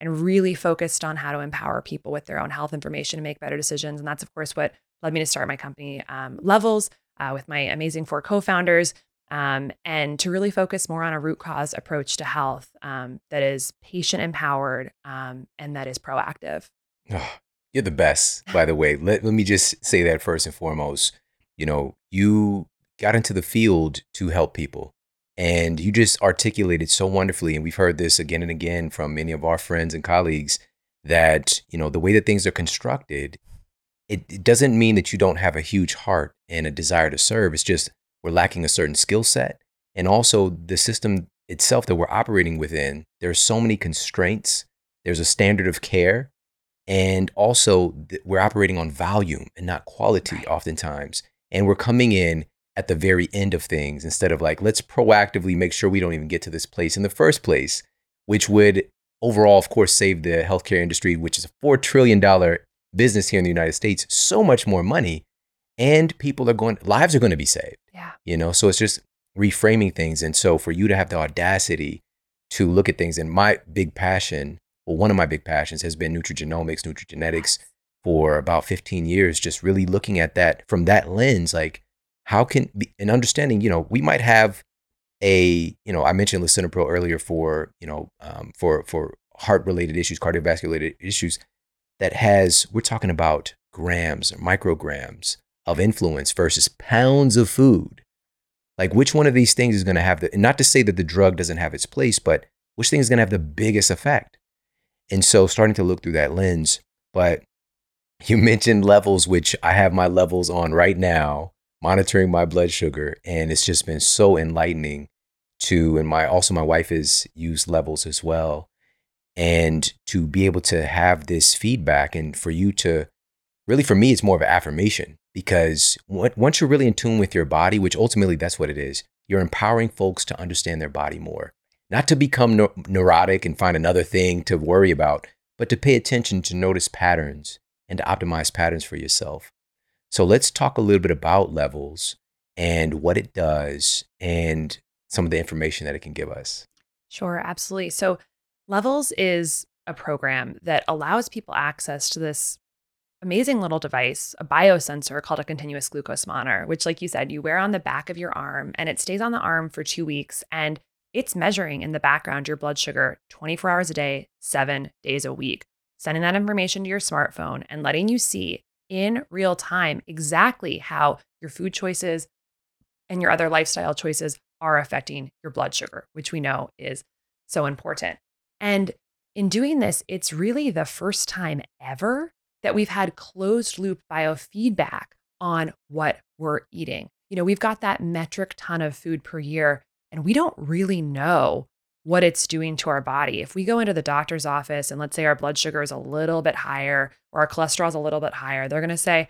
and really focused on how to empower people with their own health information to make better decisions. And that's, of course, what led me to start my company, um, Levels, uh, with my amazing four co-founders um, and to really focus more on a root cause approach to health um, that is patient empowered um, and that is proactive. Oh, you're the best, by the way. Let, let me just say that first and foremost. You know, you got into the field to help people and you just articulated so wonderfully. And we've heard this again and again from many of our friends and colleagues that, you know, the way that things are constructed, it, it doesn't mean that you don't have a huge heart and a desire to serve. It's just we're lacking a certain skill set. And also the system itself that we're operating within, there's so many constraints. There's a standard of care. And also th- we're operating on volume and not quality Right. oftentimes. And we're coming in at the very end of things instead of like, let's proactively make sure we don't even get to this place in the first place, which would overall, of course, save the healthcare industry, which is a $4 trillion business here in the United States, so much more money. And people are going, lives are going to be saved, Yeah. you know? So it's just reframing things. And so for you to have the audacity to look at things, and my big passion, well, one of my big passions has been nutrigenomics, nutrigenetics for about 15 years, just really looking at that from that lens, like how can, and understanding, you know, we might have a, you know, I mentioned Lisinopril earlier for, you know, um, for, for heart related issues, cardiovascular related issues that has, we're talking about grams or micrograms of influence versus pounds of food. Like which one of these things is going to have the, not to say that the drug doesn't have its place, but which thing is going to have the biggest effect? And so starting to look through that lens, but you mentioned levels, which I have my levels on right now, monitoring my blood sugar. And it's just been so enlightening to, and my, also my wife has used levels as well. And to be able to have this feedback and for you to really, for me, it's more of an affirmation because once you're really in tune with your body, which ultimately that's what it is, you're empowering folks to understand their body more, not to become neu- neurotic and find another thing to worry about, but to pay attention to notice patterns and to optimize patterns for yourself. So let's talk a little bit about levels and what it does and some of the information that it can give us. Sure, absolutely. So, Levels is a program that allows people access to this amazing little device, a biosensor called a continuous glucose monitor, which, like you said, you wear on the back of your arm and it stays on the arm for two weeks. And it's measuring in the background your blood sugar 24 hours a day, seven days a week, sending that information to your smartphone and letting you see in real time exactly how your food choices and your other lifestyle choices are affecting your blood sugar, which we know is so important. And in doing this, it's really the first time ever that we've had closed loop biofeedback on what we're eating. You know, we've got that metric ton of food per year, and we don't really know what it's doing to our body. If we go into the doctor's office and let's say our blood sugar is a little bit higher or our cholesterol is a little bit higher, they're going to say,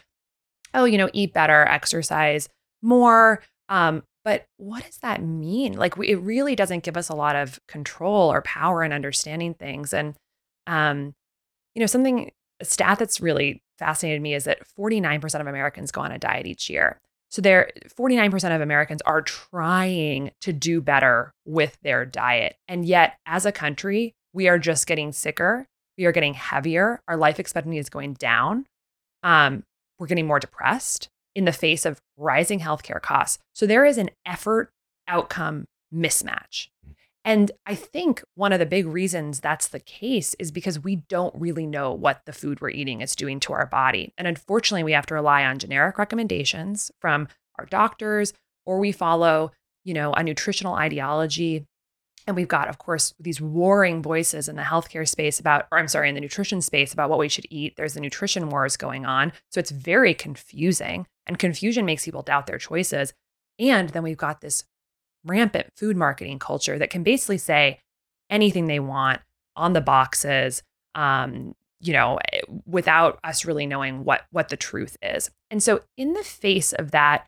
oh, you know, eat better, exercise more. Um, but what does that mean? Like, we, it really doesn't give us a lot of control or power in understanding things. And, um, you know, something, a stat that's really fascinated me is that 49% of Americans go on a diet each year. So there 49% of Americans are trying to do better with their diet. And yet as a country, we are just getting sicker. We are getting heavier. Our life expectancy is going down. Um, we're getting more depressed in the face of rising healthcare costs. So there is an effort outcome mismatch. And I think one of the big reasons that's the case is because we don't really know what the food we're eating is doing to our body. And unfortunately, we have to rely on generic recommendations from our doctors or we follow, you know, a nutritional ideology. And we've got, of course, these warring voices in the healthcare space about, or I'm sorry, in the nutrition space about what we should eat. There's the nutrition wars going on. So it's very confusing. And confusion makes people doubt their choices. And then we've got this rampant food marketing culture that can basically say anything they want on the boxes um, you know eh, without us really knowing what what the truth is. And so in the face of that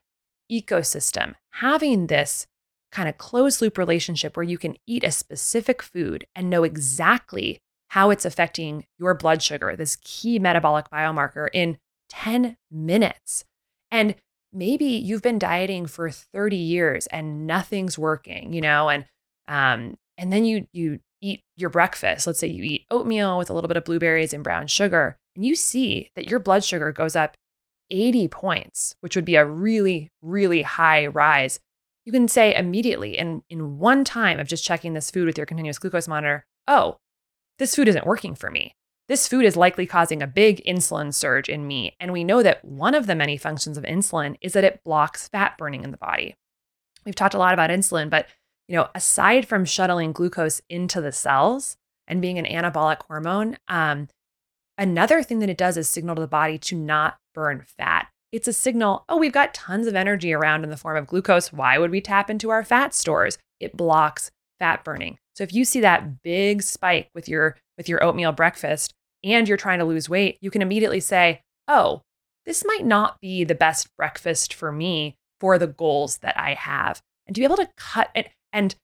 ecosystem having this kind of closed loop relationship where you can eat a specific food and know exactly how it's affecting your blood sugar this key metabolic biomarker in 10 minutes and maybe you've been dieting for 30 years and nothing's working, you know, and um and then you you eat your breakfast. Let's say you eat oatmeal with a little bit of blueberries and brown sugar, and you see that your blood sugar goes up 80 points, which would be a really really high rise. You can say immediately in in one time of just checking this food with your continuous glucose monitor, "Oh, this food isn't working for me." This food is likely causing a big insulin surge in me. And we know that one of the many functions of insulin is that it blocks fat burning in the body. We've talked a lot about insulin, but you know, aside from shuttling glucose into the cells and being an anabolic hormone, um, Another thing that it does is signal to the body to not burn fat. It's a signal, oh, we've got tons of energy around in the form of glucose. Why would we tap into our fat stores? It blocks fat burning. So if you see that big spike with your with your oatmeal breakfast and you're trying to lose weight, you can immediately say, "Oh, this might not be the best breakfast for me for the goals that I have." And to be able to cut it and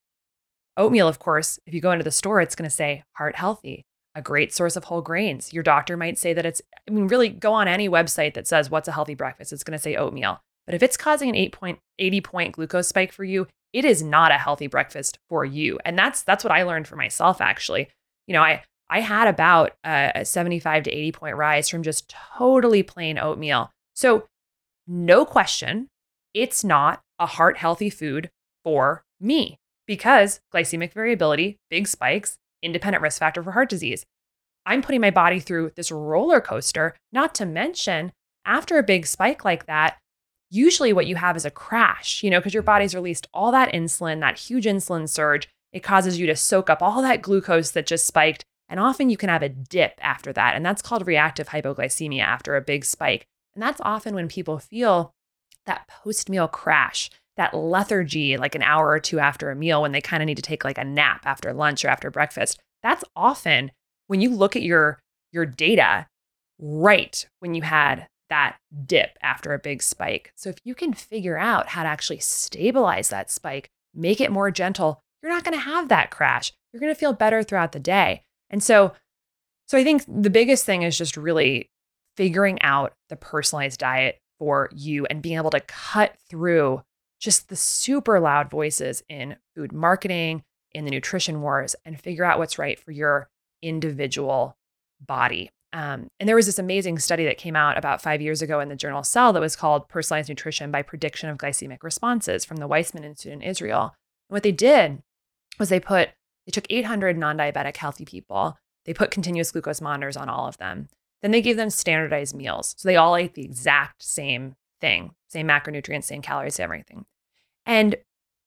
oatmeal, of course, if you go into the store, it's going to say heart healthy, a great source of whole grains. Your doctor might say that it's, I mean, really go on any website that says what's a healthy breakfast, it's going to say oatmeal. But if it's causing an 8 point, 80 point glucose spike for you, it is not a healthy breakfast for you. And that's that's what I learned for myself actually. You know, I I had about a 75 to 80 point rise from just totally plain oatmeal. So, no question, it's not a heart healthy food for me because glycemic variability, big spikes, independent risk factor for heart disease. I'm putting my body through this roller coaster, not to mention after a big spike like that, usually what you have is a crash, you know, because your body's released all that insulin, that huge insulin surge. It causes you to soak up all that glucose that just spiked. And often you can have a dip after that. And that's called reactive hypoglycemia after a big spike. And that's often when people feel that post meal crash that lethargy like an hour or two after a meal when they kind of need to take like a nap after lunch or after breakfast that's often when you look at your your data right when you had that dip after a big spike so if you can figure out how to actually stabilize that spike make it more gentle you're not going to have that crash you're going to feel better throughout the day and so so i think the biggest thing is just really figuring out the personalized diet for you and being able to cut through just the super loud voices in food marketing, in the nutrition wars, and figure out what's right for your individual body. Um, and there was this amazing study that came out about five years ago in the journal Cell that was called Personalized Nutrition by Prediction of Glycemic Responses from the Weizmann Institute in Israel. And what they did was they put, they took 800 non diabetic healthy people, they put continuous glucose monitors on all of them. Then they gave them standardized meals. So they all ate the exact same thing, same macronutrients, same calories, same everything. And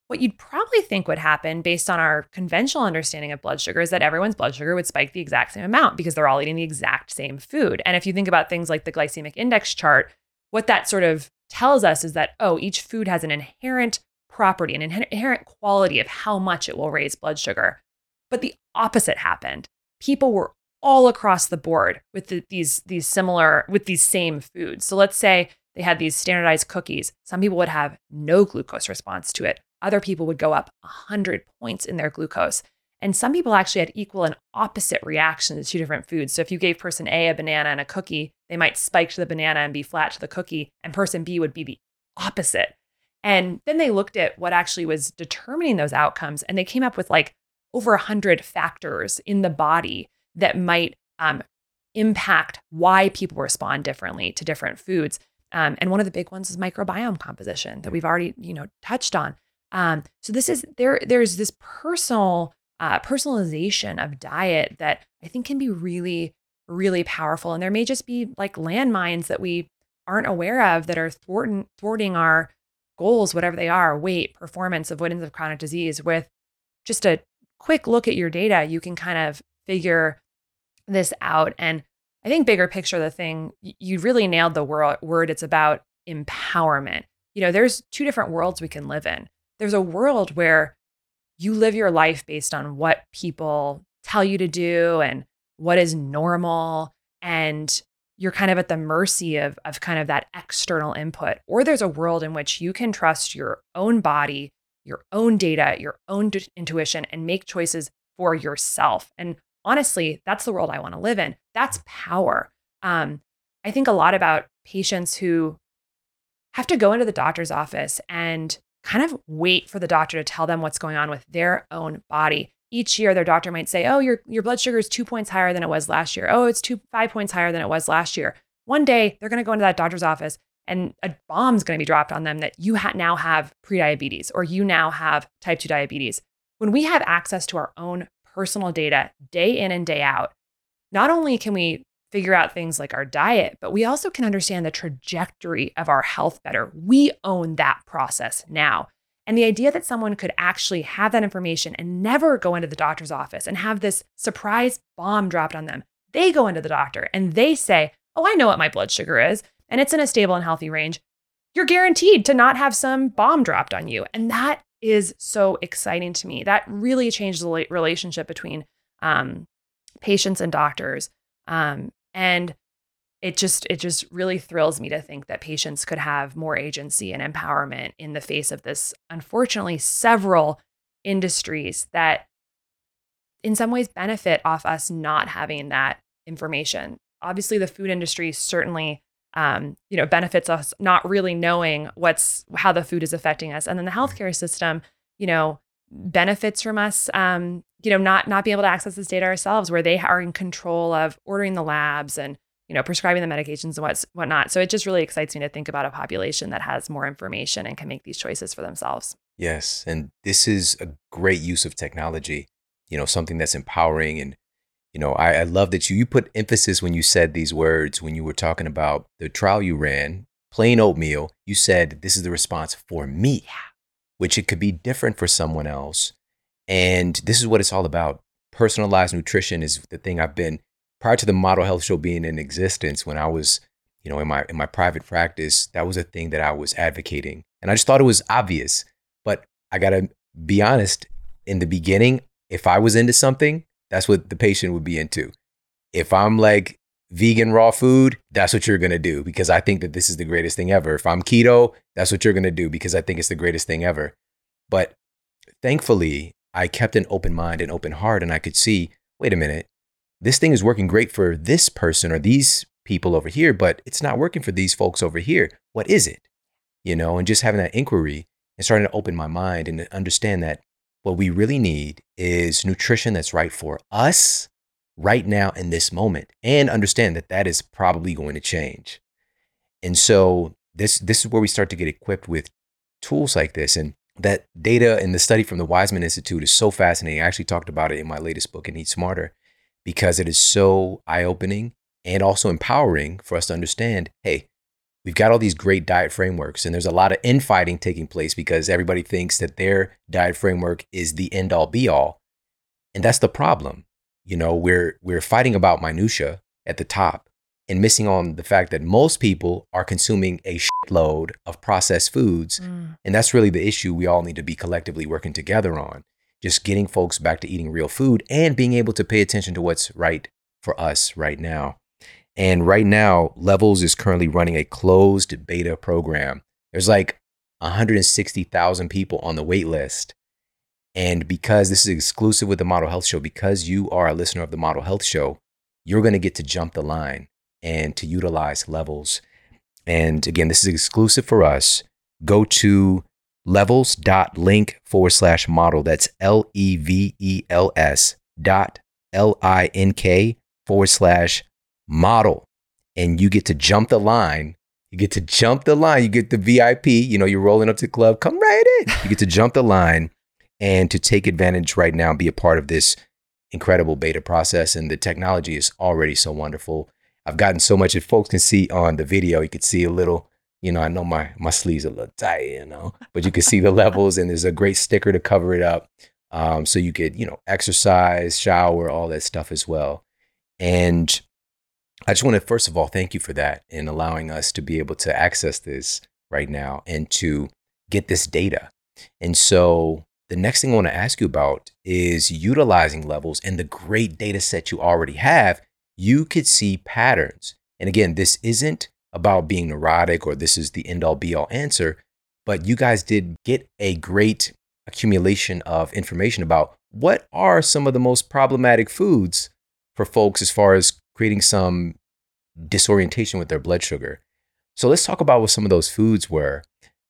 what you'd probably think would happen based on our conventional understanding of blood sugar is that everyone's blood sugar would spike the exact same amount because they're all eating the exact same food. And if you think about things like the glycemic index chart, what that sort of tells us is that, oh, each food has an inherent property, an inherent quality of how much it will raise blood sugar. But the opposite happened. People were all across the board with the, these these similar with these same foods. So let's say they had these standardized cookies. Some people would have no glucose response to it. Other people would go up 100 points in their glucose. And some people actually had equal and opposite reactions to two different foods. So if you gave person A a banana and a cookie, they might spike to the banana and be flat to the cookie, and person B would be the opposite. And then they looked at what actually was determining those outcomes, and they came up with like over 100 factors in the body that might um, impact why people respond differently to different foods. Um, and one of the big ones is microbiome composition that we've already, you know, touched on. Um, so this is there. There's this personal uh, personalization of diet that I think can be really, really powerful. And there may just be like landmines that we aren't aware of that are thwarting thwarting our goals, whatever they are, weight, performance, avoidance of chronic disease. With just a quick look at your data, you can kind of figure this out. And I think bigger picture, the thing you really nailed the word. It's about empowerment. You know, there's two different worlds we can live in. There's a world where you live your life based on what people tell you to do and what is normal. And you're kind of at the mercy of, of kind of that external input. Or there's a world in which you can trust your own body, your own data, your own d- intuition, and make choices for yourself. And honestly, that's the world I want to live in. That's power. Um, I think a lot about patients who have to go into the doctor's office and kind of wait for the doctor to tell them what's going on with their own body. Each year, their doctor might say, "Oh, your your blood sugar is two points higher than it was last year. Oh, it's two five points higher than it was last year." One day, they're going to go into that doctor's office, and a bomb's going to be dropped on them that you ha- now have prediabetes or you now have type two diabetes. When we have access to our own personal data day in and day out, not only can we figure out things like our diet, but we also can understand the trajectory of our health better. We own that process now. And the idea that someone could actually have that information and never go into the doctor's office and have this surprise bomb dropped on them they go into the doctor and they say, Oh, I know what my blood sugar is, and it's in a stable and healthy range, you're guaranteed to not have some bomb dropped on you. And that is so exciting to me. That really changed the relationship between um, patients and doctors. Um, and it just it just really thrills me to think that patients could have more agency and empowerment in the face of this unfortunately several industries that in some ways benefit off us not having that information obviously the food industry certainly um, you know benefits us not really knowing what's how the food is affecting us. And then the healthcare system you know benefits from us um, you know not not being able to access this data ourselves where they are in control of ordering the labs and you know prescribing the medications and what's whatnot. So it just really excites me to think about a population that has more information and can make these choices for themselves. Yes and this is a great use of technology you know something that's empowering and you know I, I love that you you put emphasis when you said these words when you were talking about the trial you ran plain oatmeal you said this is the response for me which it could be different for someone else and this is what it's all about. Personalized nutrition is the thing I've been prior to the model health show being in existence when I was, you know, in my in my private practice, that was a thing that I was advocating. And I just thought it was obvious. But I got to be honest, in the beginning, if I was into something, that's what the patient would be into. If I'm like vegan raw food, that's what you're going to do because I think that this is the greatest thing ever. If I'm keto, that's what you're going to do because I think it's the greatest thing ever. But thankfully, I kept an open mind and open heart, and I could see, wait a minute, this thing is working great for this person or these people over here, but it's not working for these folks over here. What is it? You know, and just having that inquiry and starting to open my mind and understand that what we really need is nutrition that's right for us right now in this moment and understand that that is probably going to change. And so this this is where we start to get equipped with tools like this and that data and the study from the Weizmann Institute is so fascinating. I actually talked about it in my latest book, And Eat Smarter, because it is so eye opening and also empowering for us to understand hey, we've got all these great diet frameworks, and there's a lot of infighting taking place because everybody thinks that their diet framework is the end all be all. And that's the problem. You know, we're, we're fighting about minutia at the top and missing on the fact that most people are consuming a shitload of processed foods. Mm. And that's really the issue we all need to be collectively working together on. Just getting folks back to eating real food and being able to pay attention to what's right for us right now. And right now, Levels is currently running a closed beta program. There's like 160,000 people on the wait list. And because this is exclusive with the Model Health Show, because you are a listener of the Model Health Show, you're going to get to jump the line and to utilize levels. And again, this is exclusive for us. Go to levels.link forward slash model. That's L E V E L S dot L I N K forward slash model. And you get to jump the line. You get to jump the line. You get the VIP. You know, you're rolling up to the club. Come right in. You get to jump the line and to take advantage right now and be a part of this incredible beta process. And the technology is already so wonderful. I've gotten so much. If folks can see on the video, you could see a little. You know, I know my my sleeves are a little tight, you know, but you can see the levels, and there's a great sticker to cover it up, um, so you could you know exercise, shower, all that stuff as well. And I just want to first of all thank you for that and allowing us to be able to access this right now and to get this data. And so the next thing I want to ask you about is utilizing levels and the great data set you already have you could see patterns. And again, this isn't about being neurotic or this is the end all be all answer, but you guys did get a great accumulation of information about what are some of the most problematic foods for folks as far as creating some disorientation with their blood sugar. So let's talk about what some of those foods were.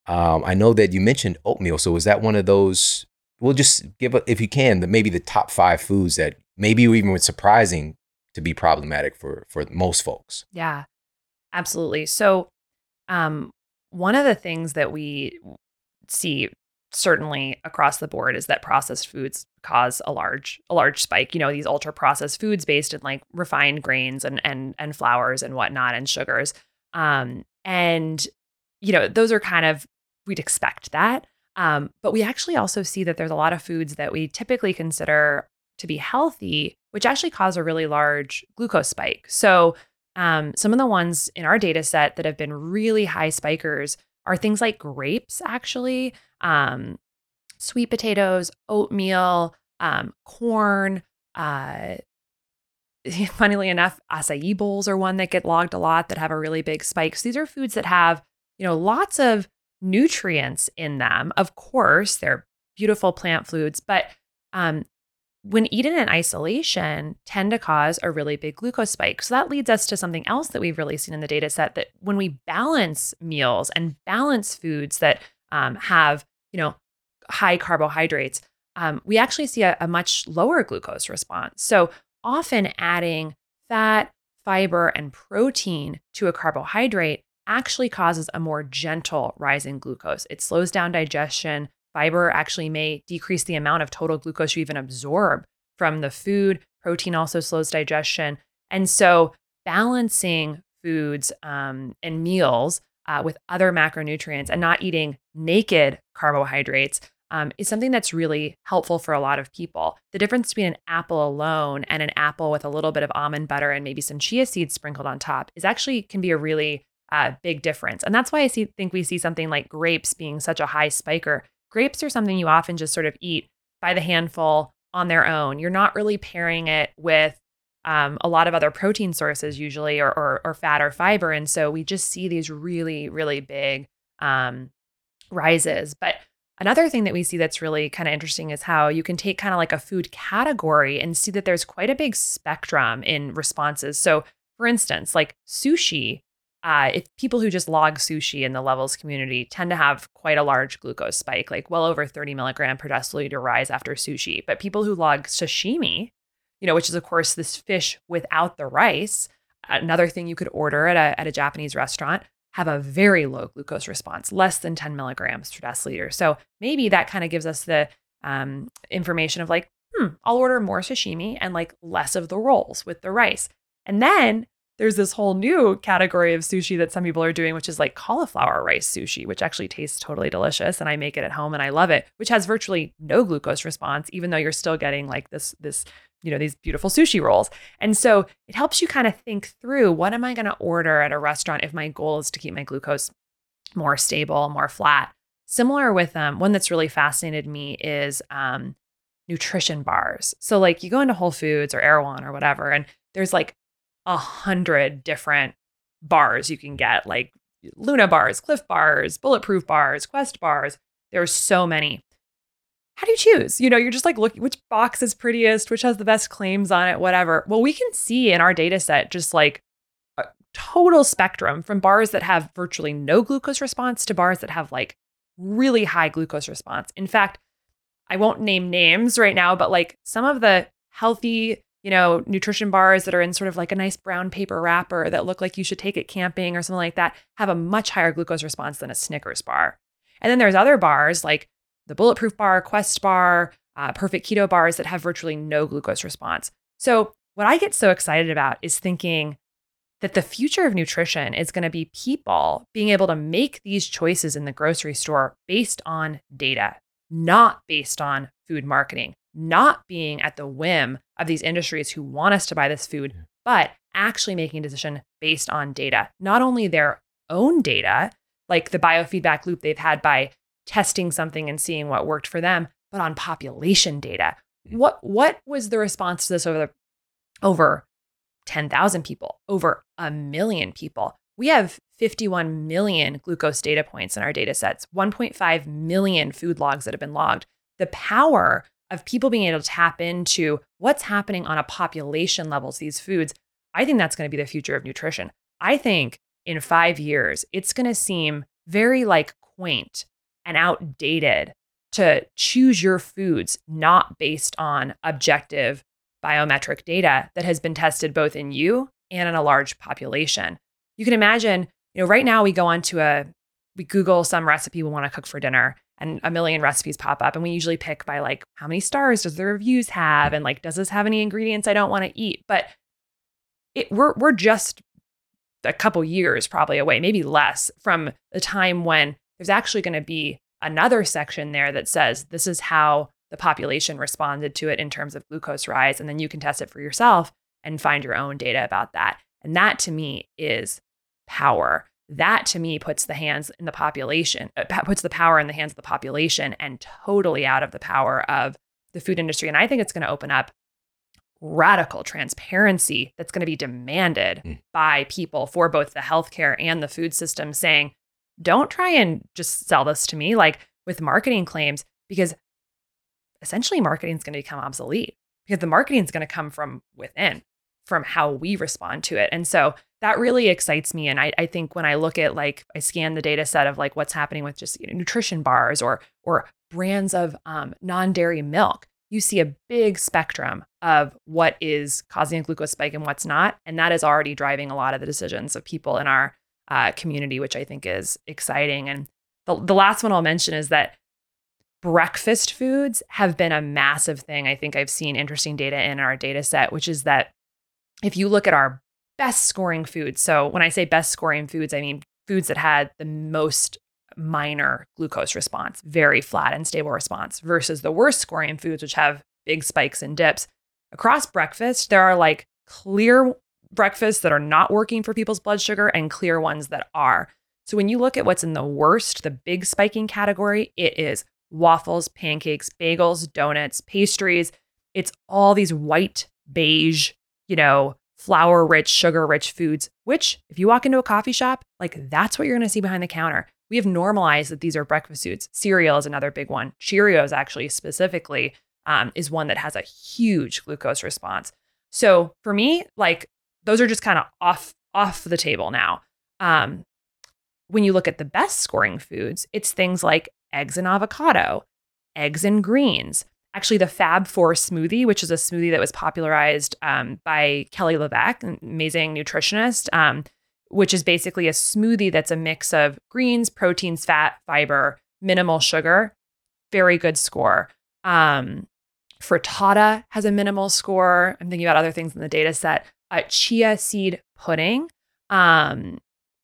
Um, I know that you mentioned oatmeal. So was that one of those? We'll just give, a, if you can, the, maybe the top five foods that maybe even was surprising to be problematic for for most folks. Yeah. Absolutely. So um one of the things that we see certainly across the board is that processed foods cause a large a large spike you know these ultra processed foods based in like refined grains and and and flours and whatnot and sugars um and you know those are kind of we'd expect that um but we actually also see that there's a lot of foods that we typically consider to be healthy, which actually cause a really large glucose spike. So, um, some of the ones in our data set that have been really high spikers are things like grapes, actually, um, sweet potatoes, oatmeal, um, corn. Uh, funnily enough, acai bowls are one that get logged a lot that have a really big spike. So these are foods that have, you know, lots of nutrients in them. Of course, they're beautiful plant foods, but um, when eaten in isolation, tend to cause a really big glucose spike. So that leads us to something else that we've really seen in the data set that when we balance meals and balance foods that um, have, you know, high carbohydrates, um, we actually see a, a much lower glucose response. So often adding fat, fiber, and protein to a carbohydrate actually causes a more gentle rise in glucose. It slows down digestion. Fiber actually may decrease the amount of total glucose you even absorb from the food. Protein also slows digestion. And so, balancing foods um, and meals uh, with other macronutrients and not eating naked carbohydrates um, is something that's really helpful for a lot of people. The difference between an apple alone and an apple with a little bit of almond butter and maybe some chia seeds sprinkled on top is actually can be a really uh, big difference. And that's why I see, think we see something like grapes being such a high spiker. Grapes are something you often just sort of eat by the handful on their own. You're not really pairing it with um, a lot of other protein sources usually or, or, or, fat or fiber. And so we just see these really, really big um, rises. But Another thing that we see that's really kind of interesting is how you can take kind of like a food category and see that there's quite a big spectrum in responses. So, for instance, like sushi, uh, if people who just log sushi in the levels community tend to have quite a large glucose spike, like well over 30 milligram per deciliter rise after sushi. But people who log sashimi, you know, which is of course this fish without the rice, another thing you could order at a, at a Japanese restaurant, have a very low glucose response, less than 10 milligrams per deciliter. So maybe that kind of gives us the um, information of like, hmm, I'll order more sashimi and like less of the rolls with the rice. And then there's this whole new category of sushi that some people are doing, which is like cauliflower rice sushi, which actually tastes totally delicious. And I make it at home and I love it, which has virtually no glucose response, even though you're still getting like this, this you know, these beautiful sushi rolls. And so it helps you kind of think through what am I going to order at a restaurant if my goal is to keep my glucose more stable, more flat. Similar with um, one that's really fascinated me is um, nutrition bars. So like you go into Whole Foods or Erewhon or whatever, and there's like a hundred different bars you can get, like Luna bars, Clif bars, Bulletproof bars, Quest bars. There's so many how do you choose? You know, you're just like looking which box is prettiest, which has the best claims on it, whatever. Well, we can see in our data set just like a total spectrum from bars that have virtually no glucose response to bars that have like really high glucose response. In fact, I won't name names right now, but like some of the healthy, you know, nutrition bars that are in sort of like a nice brown paper wrapper that look like you should take it camping or something like that have a much higher glucose response than a Snickers bar. And then there's other bars like the Bulletproof Bar, Quest Bar, uh, Perfect Keto bars that have virtually no glucose response. So, what I get so excited about is thinking that the future of nutrition is going to be people being able to make these choices in the grocery store based on data, not based on food marketing, not being at the whim of these industries who want us to buy this food, but actually making a decision based on data, not only their own data, like the biofeedback loop they've had by testing something and seeing what worked for them, but on population data. What what was the response to this over the over 10,000 people, over a million people? We have 51 million glucose data points in our data sets, 1.5 million food logs that have been logged. The power of people being able to tap into what's happening on a population levels these foods, I think that's going to be the future of nutrition. I think in 5 years it's going to seem very like quaint and outdated to choose your foods not based on objective biometric data that has been tested both in you and in a large population. You can imagine, you know, right now we go onto a we Google some recipe we want to cook for dinner and a million recipes pop up and we usually pick by like how many stars does the reviews have and like does this have any ingredients I don't want to eat? But it we're we're just a couple years probably away, maybe less from the time when there's actually going to be another section there that says this is how the population responded to it in terms of glucose rise. And then you can test it for yourself and find your own data about that. And that to me is power. That to me puts the hands in the population, uh, puts the power in the hands of the population and totally out of the power of the food industry. And I think it's going to open up radical transparency that's going to be demanded mm. by people for both the healthcare and the food system saying, don't try and just sell this to me like with marketing claims, because essentially marketing is going to become obsolete because the marketing is going to come from within, from how we respond to it. And so that really excites me. And I, I think when I look at like I scan the data set of like what's happening with just you know, nutrition bars or or brands of um, non-dairy milk, you see a big spectrum of what is causing a glucose spike and what's not. And that is already driving a lot of the decisions of people in our uh, community, which I think is exciting. And the, the last one I'll mention is that breakfast foods have been a massive thing. I think I've seen interesting data in our data set, which is that if you look at our best scoring foods, so when I say best scoring foods, I mean foods that had the most minor glucose response, very flat and stable response, versus the worst scoring foods, which have big spikes and dips. Across breakfast, there are like clear breakfasts that are not working for people's blood sugar and clear ones that are. So when you look at what's in the worst, the big spiking category, it is waffles, pancakes, bagels, donuts, pastries. It's all these white, beige, you know, flour rich, sugar rich foods, which if you walk into a coffee shop, like that's what you're going to see behind the counter. We have normalized that these are breakfast foods. Cereal is another big one. Cheerios, actually, specifically, um, is one that has a huge glucose response. So for me, like those are just kind of off off the table now. Um, when you look at the best scoring foods, it's things like eggs and avocado, eggs and greens. Actually, the Fab Four smoothie, which is a smoothie that was popularized um, by Kelly LeVeque, an amazing nutritionist, um, which is basically a smoothie that's a mix of greens, proteins, fat, fiber, minimal sugar. Very good score. Um, frittata has a minimal score. I'm thinking about other things in the data set. Uh, chia seed pudding um,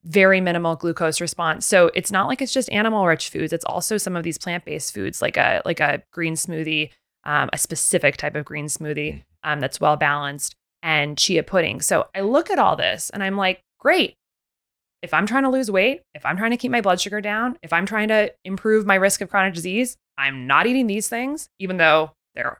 very minimal glucose response. So it's not like it's just animal rich foods. It's also some of these plant based foods, like a like a green smoothie, um, a specific type of green smoothie mm. um, that's well balanced, and chia pudding. So I look at all this and I'm like, great. If I'm trying to lose weight, if I'm trying to keep my blood sugar down, if I'm trying to improve my risk of chronic disease, I'm not eating these things, even though they're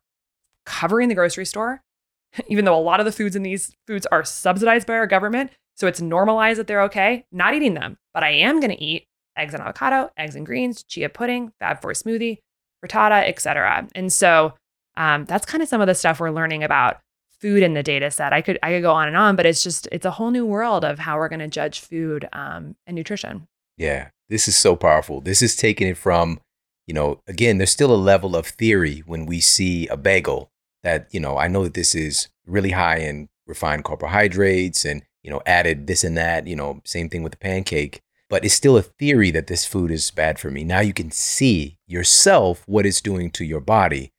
covering the grocery store, even though a lot of the foods in these foods are subsidized by our government. So it's normalized that they're okay, not eating them, but I am going to eat eggs and avocado, eggs and greens, chia pudding, Fab Four smoothie, frittata, etc. And so um, that's kind of some of the stuff we're learning about food in the data set. I could I could go on and on, but it's just it's a whole new world of how we're going to judge food um, and nutrition. Yeah, this is so powerful. This is taking it from, you know, again, there's still a level of theory when we see a bagel that you know I know that this is really high in refined carbohydrates and you know, added this and that, you know, same thing with the pancake. But it's still a theory that this food is bad for me. Now you can see yourself what it's doing to your body.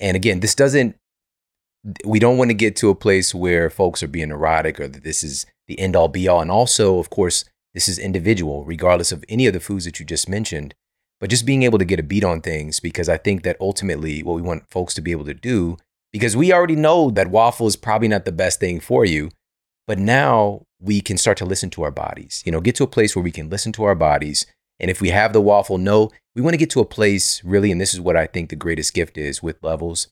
And again, this doesn't, we don't want to get to a place where folks are being neurotic or that this is the end all be all. And also, of course, this is individual, regardless of any of the foods that you just mentioned. But just being able to get a beat on things, because I think that ultimately what we want folks to be able to do, because we already know that waffle is probably not the best thing for you. But now we can start to listen to our bodies, you know, get to a place where we can listen to our bodies. And if we have the waffle, no, we want to get to a place really, and this is what I think the greatest gift is with levels,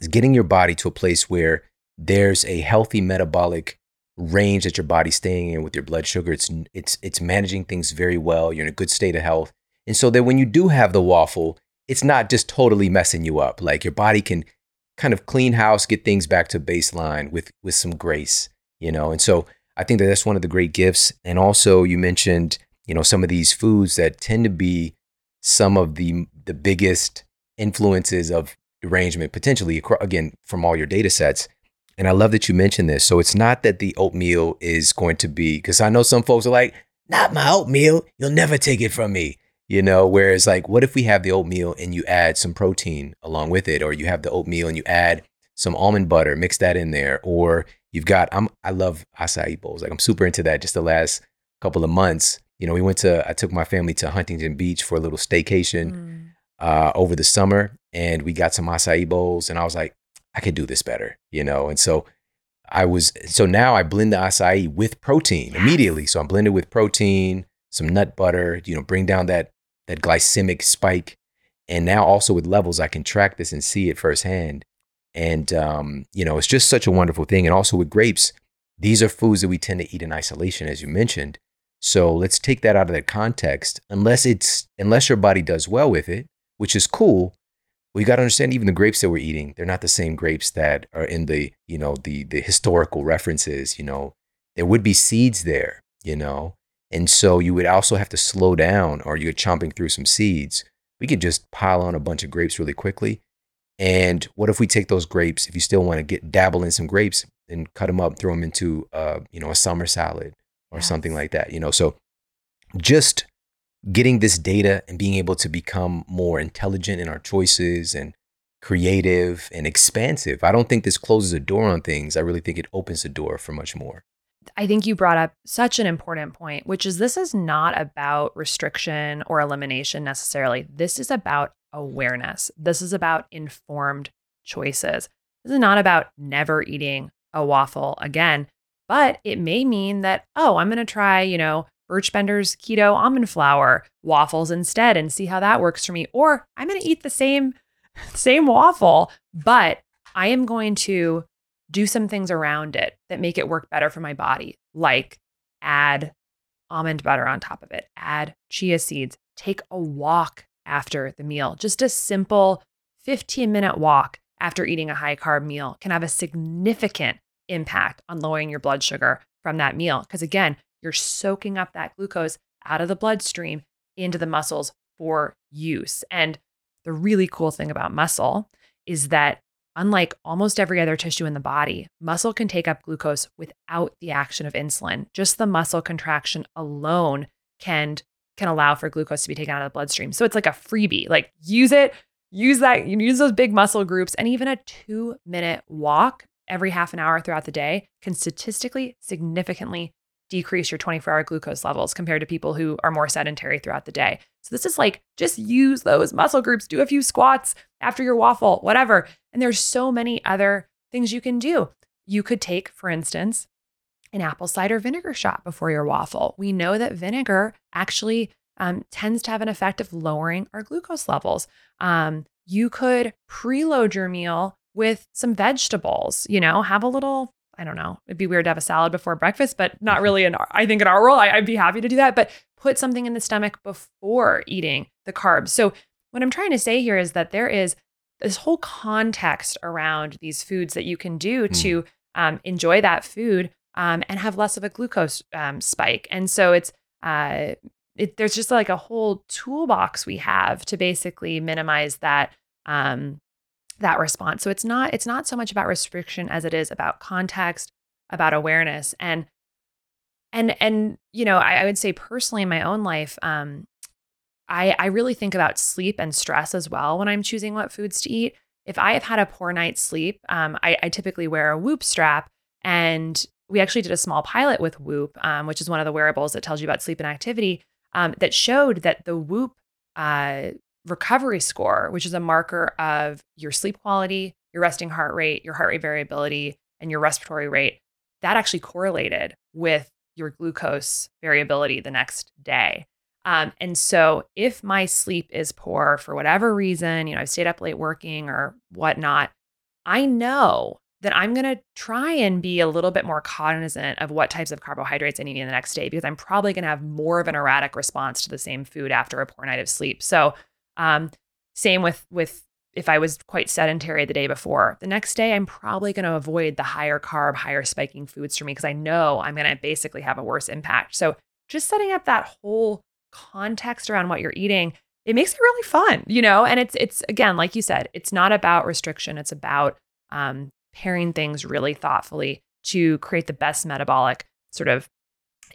is getting your body to a place where there's a healthy metabolic range that your body's staying in with your blood sugar. It's it's it's managing things very well. You're in a good state of health. And so that when you do have the waffle, it's not just totally messing you up. Like your body can kind of clean house, get things back to baseline with with some grace you know? And so i think that that's one of the great gifts. And also you mentioned you know some of these foods that tend to be some of the the biggest influences of derangement potentially again from all your data sets. And i love that you mentioned this. So it's not that the oatmeal is going to be because i know some folks are like not my oatmeal. You'll never take it from me. You know whereas like what if we have the oatmeal and you add some protein along with it or you have the oatmeal and you add some almond butter mix that in there or You've got I'm I love acai bowls. Like I'm super into that. Just the last couple of months, you know, we went to I took my family to Huntington Beach for a little staycation mm. uh, over the summer, and we got some acai bowls, and I was like, I could do this better, you know. And so I was so now I blend the acai with protein immediately. So I'm blended with protein, some nut butter, you know, bring down that that glycemic spike. And now also with levels, I can track this and see it firsthand. And um, you know, it's just such a wonderful thing. And also with grapes, these are foods that we tend to eat in isolation, as you mentioned. So let's take that out of that context. Unless it's unless your body does well with it, which is cool, we got to understand even the grapes that we're eating, they're not the same grapes that are in the, you know, the the historical references, you know. There would be seeds there, you know. And so you would also have to slow down or you're chomping through some seeds. We could just pile on a bunch of grapes really quickly. And what if we take those grapes, if you still want to get dabble in some grapes and cut them up, throw them into uh, you know, a summer salad or yes. something like that, you know. So just getting this data and being able to become more intelligent in our choices and creative and expansive. I don't think this closes a door on things. I really think it opens the door for much more. I think you brought up such an important point, which is this is not about restriction or elimination necessarily. This is about awareness. This is about informed choices. This is not about never eating a waffle again, but it may mean that, oh, I'm going to try, you know, Birch Benders keto almond flour waffles instead and see how that works for me. Or I'm going to eat the same same waffle, but I am going to do some things around it that make it work better for my body, like add almond butter on top of it, add chia seeds, take a walk after the meal. Just a simple 15 minute walk after eating a high carb meal can have a significant impact on lowering your blood sugar from that meal. Because again, you're soaking up that glucose out of the bloodstream into the muscles for use. And the really cool thing about muscle is that unlike almost every other tissue in the body, muscle can take up glucose without the action of insulin. Just the muscle contraction alone can can allow for glucose to be taken out of the bloodstream. So it's like a freebie. Like use it, use that, use those big muscle groups and even a 2-minute walk every half an hour throughout the day can statistically significantly decrease your 24 hour glucose levels compared to people who are more sedentary throughout the day. So, this is like just use those muscle groups, do a few squats after your waffle, whatever. And there's so many other things you can do. You could take, for instance, an apple cider vinegar shot before your waffle. We know that vinegar actually um, tends to have an effect of lowering our glucose levels. Um, you could preload your meal with some vegetables, you know, have a little I don't know. It'd be weird to have a salad before breakfast, but not really in our, I think in our world, I, I'd be happy to do that. But put something in the stomach before eating the carbs. So what I'm trying to say here is that there is this whole context around these foods that you can do mm. to um, enjoy that food um, and have less of a glucose um, spike. And so it's uh, it, there's just like a whole toolbox we have to basically minimize that um, that response. So it's not it's not so much about restriction as it is about context, about awareness, and and and you know I, I would say personally in my own life, um, I I really think about sleep and stress as well when I'm choosing what foods to eat. If I have had a poor night's sleep, um, I, I typically wear a Whoop strap, and we actually did a small pilot with Whoop, um, which is one of the wearables that tells you about sleep and activity, um, that showed that the Whoop uh, recovery score, which is a marker of your sleep quality, your resting heart rate, your heart rate variability, and your respiratory rate, that actually correlated with your glucose variability the next day. Um, and so, if my sleep is poor for whatever reason, you know, I've stayed up late working or whatnot, I know that I'm going to try and be a little bit more cognizant of what types of carbohydrates I need in the next day because I'm probably going to have more of an erratic response to the same food after a poor night of sleep. So, um, same with with if I was quite sedentary the day before. The next day, I'm probably going to avoid the higher carb, higher spiking foods for me because I know I'm going to basically have a worse impact. So just setting up that whole context around what you're eating, it makes it really fun, you know. And it's it's again, like you said, it's not about restriction. It's about um, pairing things really thoughtfully to create the best metabolic sort of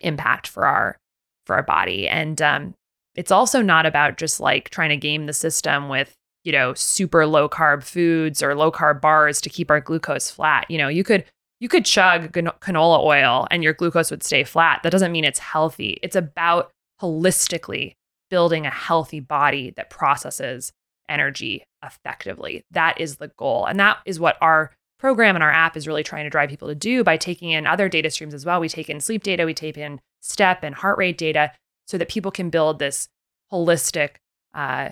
impact for our for our body. And um, it's also not about just like trying to game the system with, you know, super low carb foods or low carb bars to keep our glucose flat. You know, you could you could chug canola oil and your glucose would stay flat. That doesn't mean it's healthy. It's about holistically building a healthy body that processes energy effectively. That is the goal. And that is what our program and our app is really trying to drive people to do by taking in other data streams as well. We take in sleep data, we take in step and heart rate data so that people can build this holistic uh,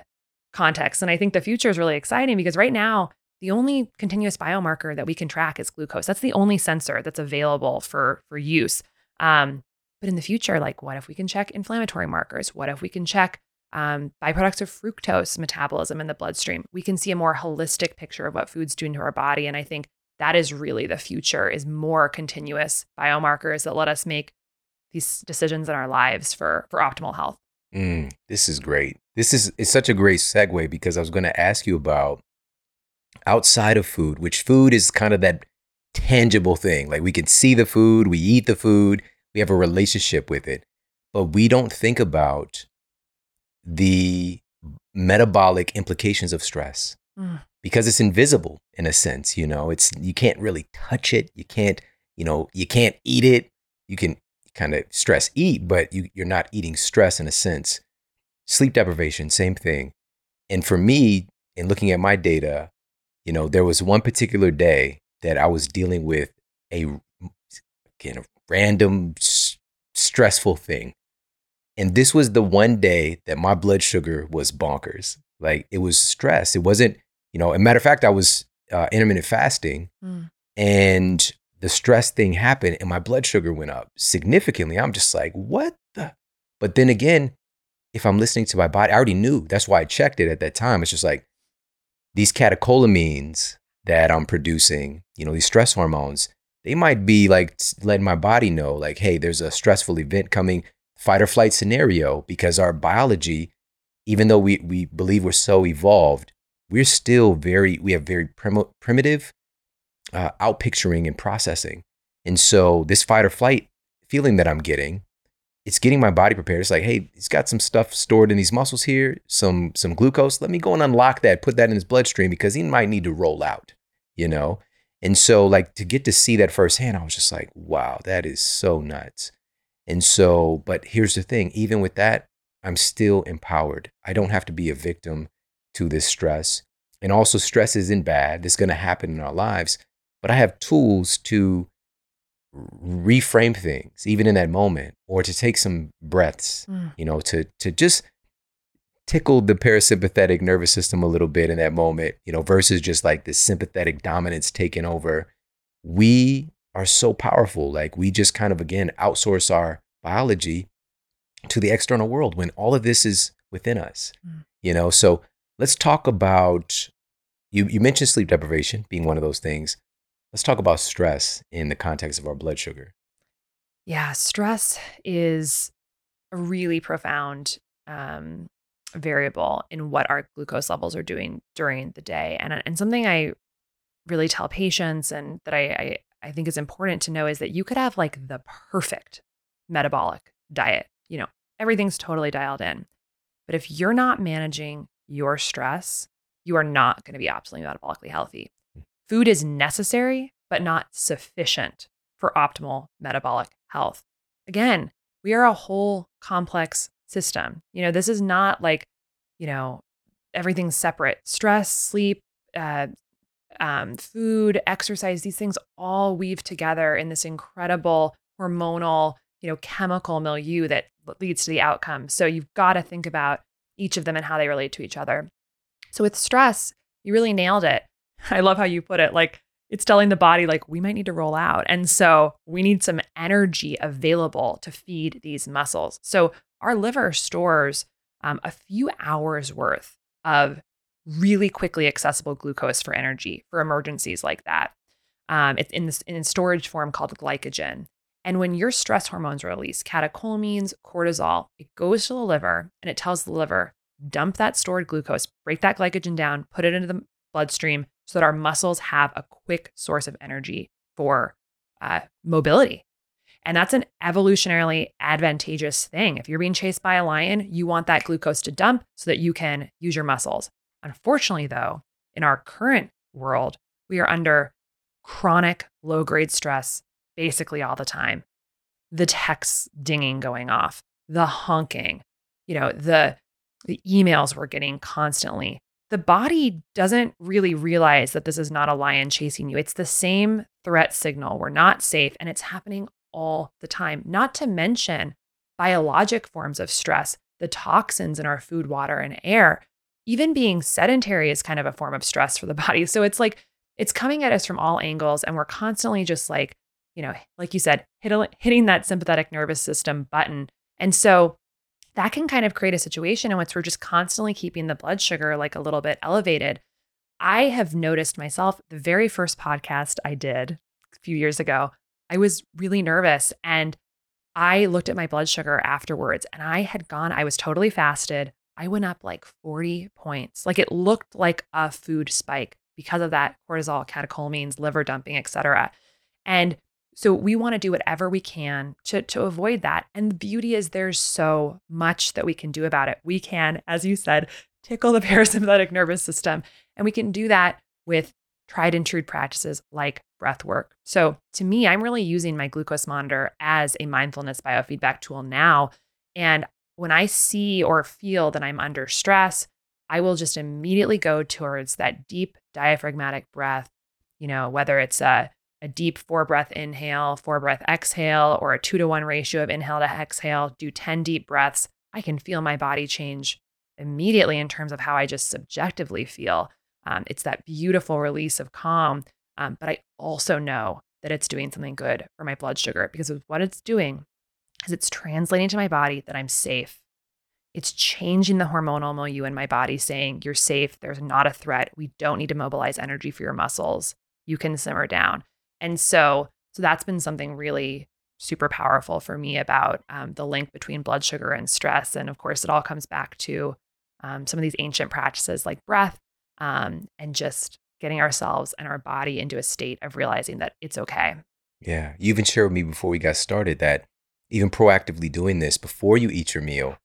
context. And I think the future is really exciting because right now, the only continuous biomarker that we can track is glucose. That's the only sensor that's available for, for use. Um, but in the future, like what if we can check inflammatory markers? What if we can check um, byproducts of fructose metabolism in the bloodstream? We can see a more holistic picture of what food's doing to our body. And I think that is really the future is more continuous biomarkers that let us make these decisions in our lives for for optimal health. Mm, this is great. This is it's such a great segue because I was going to ask you about outside of food, which food is kind of that tangible thing. Like we can see the food, we eat the food, we have a relationship with it, but we don't think about the metabolic implications of stress mm. Because it's invisible in a sense, you know. It's you can't really touch it. You can't, you know, you can't eat it. You can kind of stress eat, but you, you're not eating stress in a sense. Sleep deprivation, same thing. And for me, in looking at my data, you know, there was one particular day that I was dealing with a again a random s- stressful thing. And this was the one day that my blood sugar was bonkers. Like it was stress. It wasn't, you know, a matter of fact, I was uh, intermittent fasting mm. and the stress thing happened and my blood sugar went up significantly. I'm just like, what the? But then again, if I'm listening to my body, I already knew. That's why I checked it at that time. It's just like these catecholamines that I'm producing, you know, these stress hormones, they might be like letting my body know, like, hey, there's a stressful event coming, fight or flight scenario, because our biology, even though we, we believe we're so evolved, we're still very, we have very prim- primitive uh, outpicturing and processing. And so this fight or flight feeling that I'm getting, it's getting my body prepared. It's like, hey, he's got some stuff stored in these muscles here, some some glucose. Let me go and unlock that, put that in his bloodstream because he might need to roll out, you know? And so like to get to see that firsthand, I was just like, wow, that is so nuts. And so, but here's the thing, even with that, I'm still empowered. I don't have to be a victim to this stress. And also stress isn't bad. It's going to happen in our lives but I have tools to reframe things even in that moment or to take some breaths, mm. you know, to to just tickle the parasympathetic nervous system a little bit in that moment, you know, versus just like the sympathetic dominance taking over. We are so powerful. Like we just kind of again outsource our biology to the external world when all of this is within us. Mm. You know, so let's talk about you you mentioned sleep deprivation being one of those things. Let's talk about stress in the context of our blood sugar. Yeah, stress is a really profound um, variable in what our glucose levels are doing during the day. And, and something I really tell patients and that I, I, I think is important to know is that you could have like the perfect metabolic diet. You know, everything's totally dialed in. But if you're not managing your stress, you are not going to be optimally metabolically healthy. Food is necessary, but not sufficient for optimal metabolic health. Again, we are a whole complex system. You know, this is not like, you know, everything's separate. Stress, sleep, uh, um, food, exercise, these things all weave together in this incredible hormonal, you know, chemical milieu that leads to the outcome. So you've got to think about each of them and how they relate to each other. So with stress, you really nailed it. I love how you put it. Like it's telling the body, like, we might need to roll out. And so we need some energy available to feed these muscles. So our liver stores um, a few hours worth of really quickly accessible glucose for energy for emergencies like that. Um, it's in this in storage form called glycogen. And when your stress hormones release, catecholamines, cortisol, it goes to the liver and it tells the liver, dump that stored glucose, break that glycogen down, put it into the bloodstream, so that our muscles have a quick source of energy for uh, mobility. And that's an evolutionarily advantageous thing. If you're being chased by a lion, you want that glucose to dump so that you can use your muscles. Unfortunately, though, in our current world, we are under chronic low grade stress basically all the time. The texts dinging going off, the honking, you know, the the emails we're getting constantly, the body doesn't really realize that this is not a lion chasing you. It's the same threat signal. We're not safe, and it's happening all the time. Not to mention biologic forms of stress, the toxins in our food, water, and air. Even being sedentary is kind of a form of stress for the body. So it's like it's coming at us from all angles, and we're constantly just like, you know, like you said, hit, hitting that sympathetic nervous system button. And so that can kind of create a situation in which we're just constantly keeping the blood sugar like a little bit elevated. I have noticed myself the very first podcast I did a few years ago, I was really nervous and I looked at my blood sugar afterwards and I had gone, I was totally fasted. I went up like 40 points. Like it looked like a food spike because of that cortisol, catecholamines, liver dumping, et cetera. And so we want to do whatever we can to, to avoid that. And the beauty is there's so much that we can do about it. We can, as you said, tickle the parasympathetic nervous system. And we can do that with tried and true practices like breath work. So to me, I'm really using my glucose monitor as a mindfulness biofeedback tool now. And when I see or feel that I'm under stress, I will just immediately go towards that deep diaphragmatic breath, you know, whether it's a a deep four breath inhale, four breath exhale, or a two to one ratio of inhale to exhale, do 10 deep breaths, I can feel my body change immediately in terms of how I just subjectively feel. Um, it's that beautiful release of calm. Um, but I also know that it's doing something good for my blood sugar because what it's doing is it's translating to my body that I'm safe. It's changing the hormonal milieu in my body, saying, You're safe. There's not a threat. We don't need to mobilize energy for your muscles. You can simmer down. And so, so that's been something really super powerful for me about um, the link between blood sugar and stress. And of course, it all comes back to um, some of these ancient practices like breath um, and just getting ourselves and our body into a state of realizing that it's okay. Yeah. You even shared with me before we got started that even proactively doing this before you eat your meal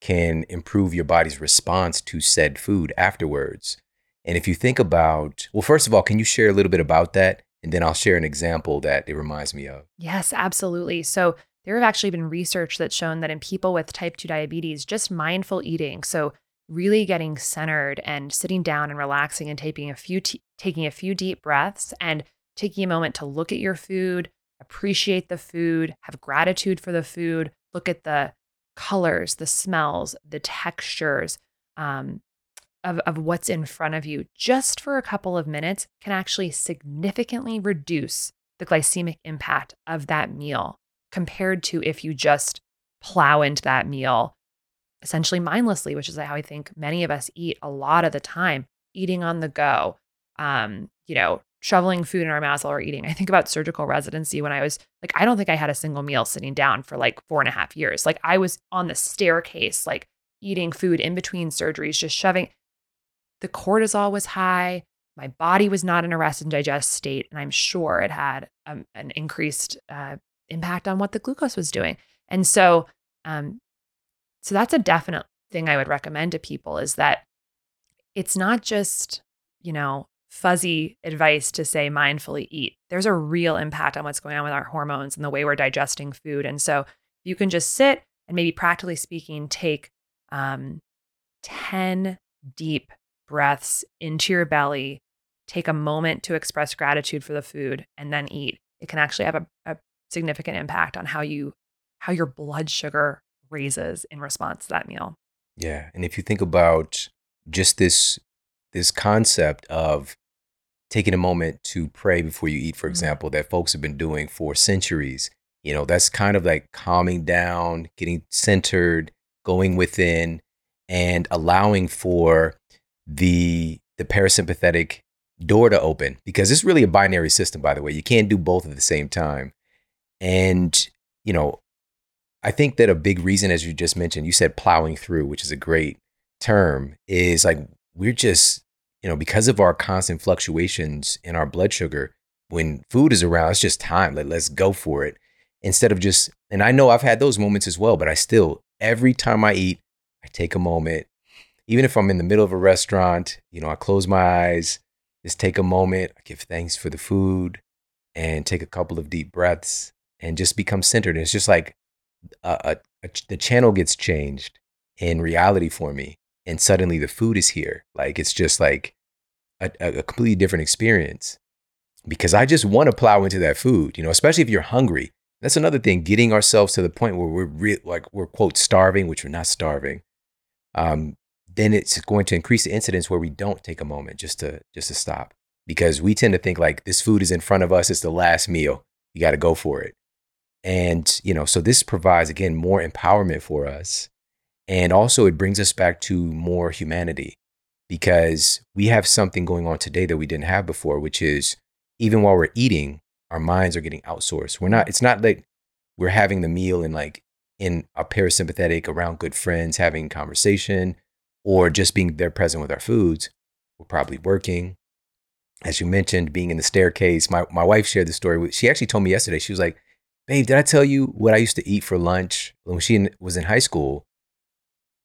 can improve your body's response to said food afterwards. And if you think about, well, first of all, can you share a little bit about that? And then I'll share an example that it reminds me of. Yes, absolutely. So there have actually been research that's shown that in people with type 2 diabetes, just mindful eating, so really getting centered and sitting down and relaxing and taking a few t- taking a few deep breaths and taking a moment to look at your food, appreciate the food, have gratitude for the food, look at the colors, the smells, the textures, um, of, of what's in front of you just for a couple of minutes can actually significantly reduce the glycemic impact of that meal compared to if you just plow into that meal essentially mindlessly, which is how I think many of us eat a lot of the time, eating on the go, um, you know, shoveling food in our mouths while we're eating. I think about surgical residency when I was like, I don't think I had a single meal sitting down for like four and a half years. Like I was on the staircase, like eating food in between surgeries, just shoving the cortisol was high. My body was not in a rest and digest state. And I'm sure it had um, an increased uh, impact on what the glucose was doing. And so, um, so that's a definite thing I would recommend to people is that it's not just, you know, fuzzy advice to say mindfully eat. There's a real impact on what's going on with our hormones and the way we're digesting food. And so you can just sit and maybe practically speaking, take um, 10 deep breaths into your belly, take a moment to express gratitude for the food, and then eat. It can actually have a, a significant impact on how you how your blood sugar raises in response to that meal. Yeah, and if you think about just this this concept of taking a moment to pray before you eat, for mm-hmm. example, that folks have been doing for centuries, you know, that's kind of like calming down, getting centered, going within, and allowing for the the parasympathetic door to open because it's really a binary system by the way. You can't do both at the same time. And you know i think that a big reason as you just mentioned you said plowing through which is a great term is like we're just you know because of our constant fluctuations in our blood sugar when food is around it's just time. Let, let's go for it. Instead of just and i know i've had those moments as well but i still every time i eat i take a moment even if I'm in the middle of a restaurant, you know, I close my eyes, just take a moment, I give thanks for the food, and take a couple of deep breaths and just become centered. And it's just like a, a, a, the channel gets changed in reality for me. and suddenly the food is here. Like it's just like a, a completely different experience because I just want to plow into that food, you know, especially if you're hungry. That's another thing, getting ourselves to the point where we're re- like we're quote starving, which we're not starving. Um, then it's going to increase the incidence where we don't take a moment just to just to stop because we tend to think like this food is in front of us, it's the last meal, you got to go for it. And you know, so this provides again more empowerment for us, and also it brings us back to more humanity because we have something going on today that we didn't have before, which is even while we're eating, our minds are getting outsourced. We're not, it's not like we're having the meal and like in a parasympathetic around good friends, having conversation, or just being there present with our foods. We're probably working. As you mentioned, being in the staircase. My my wife shared the story. She actually told me yesterday, she was like, Babe, did I tell you what I used to eat for lunch when she was in high school?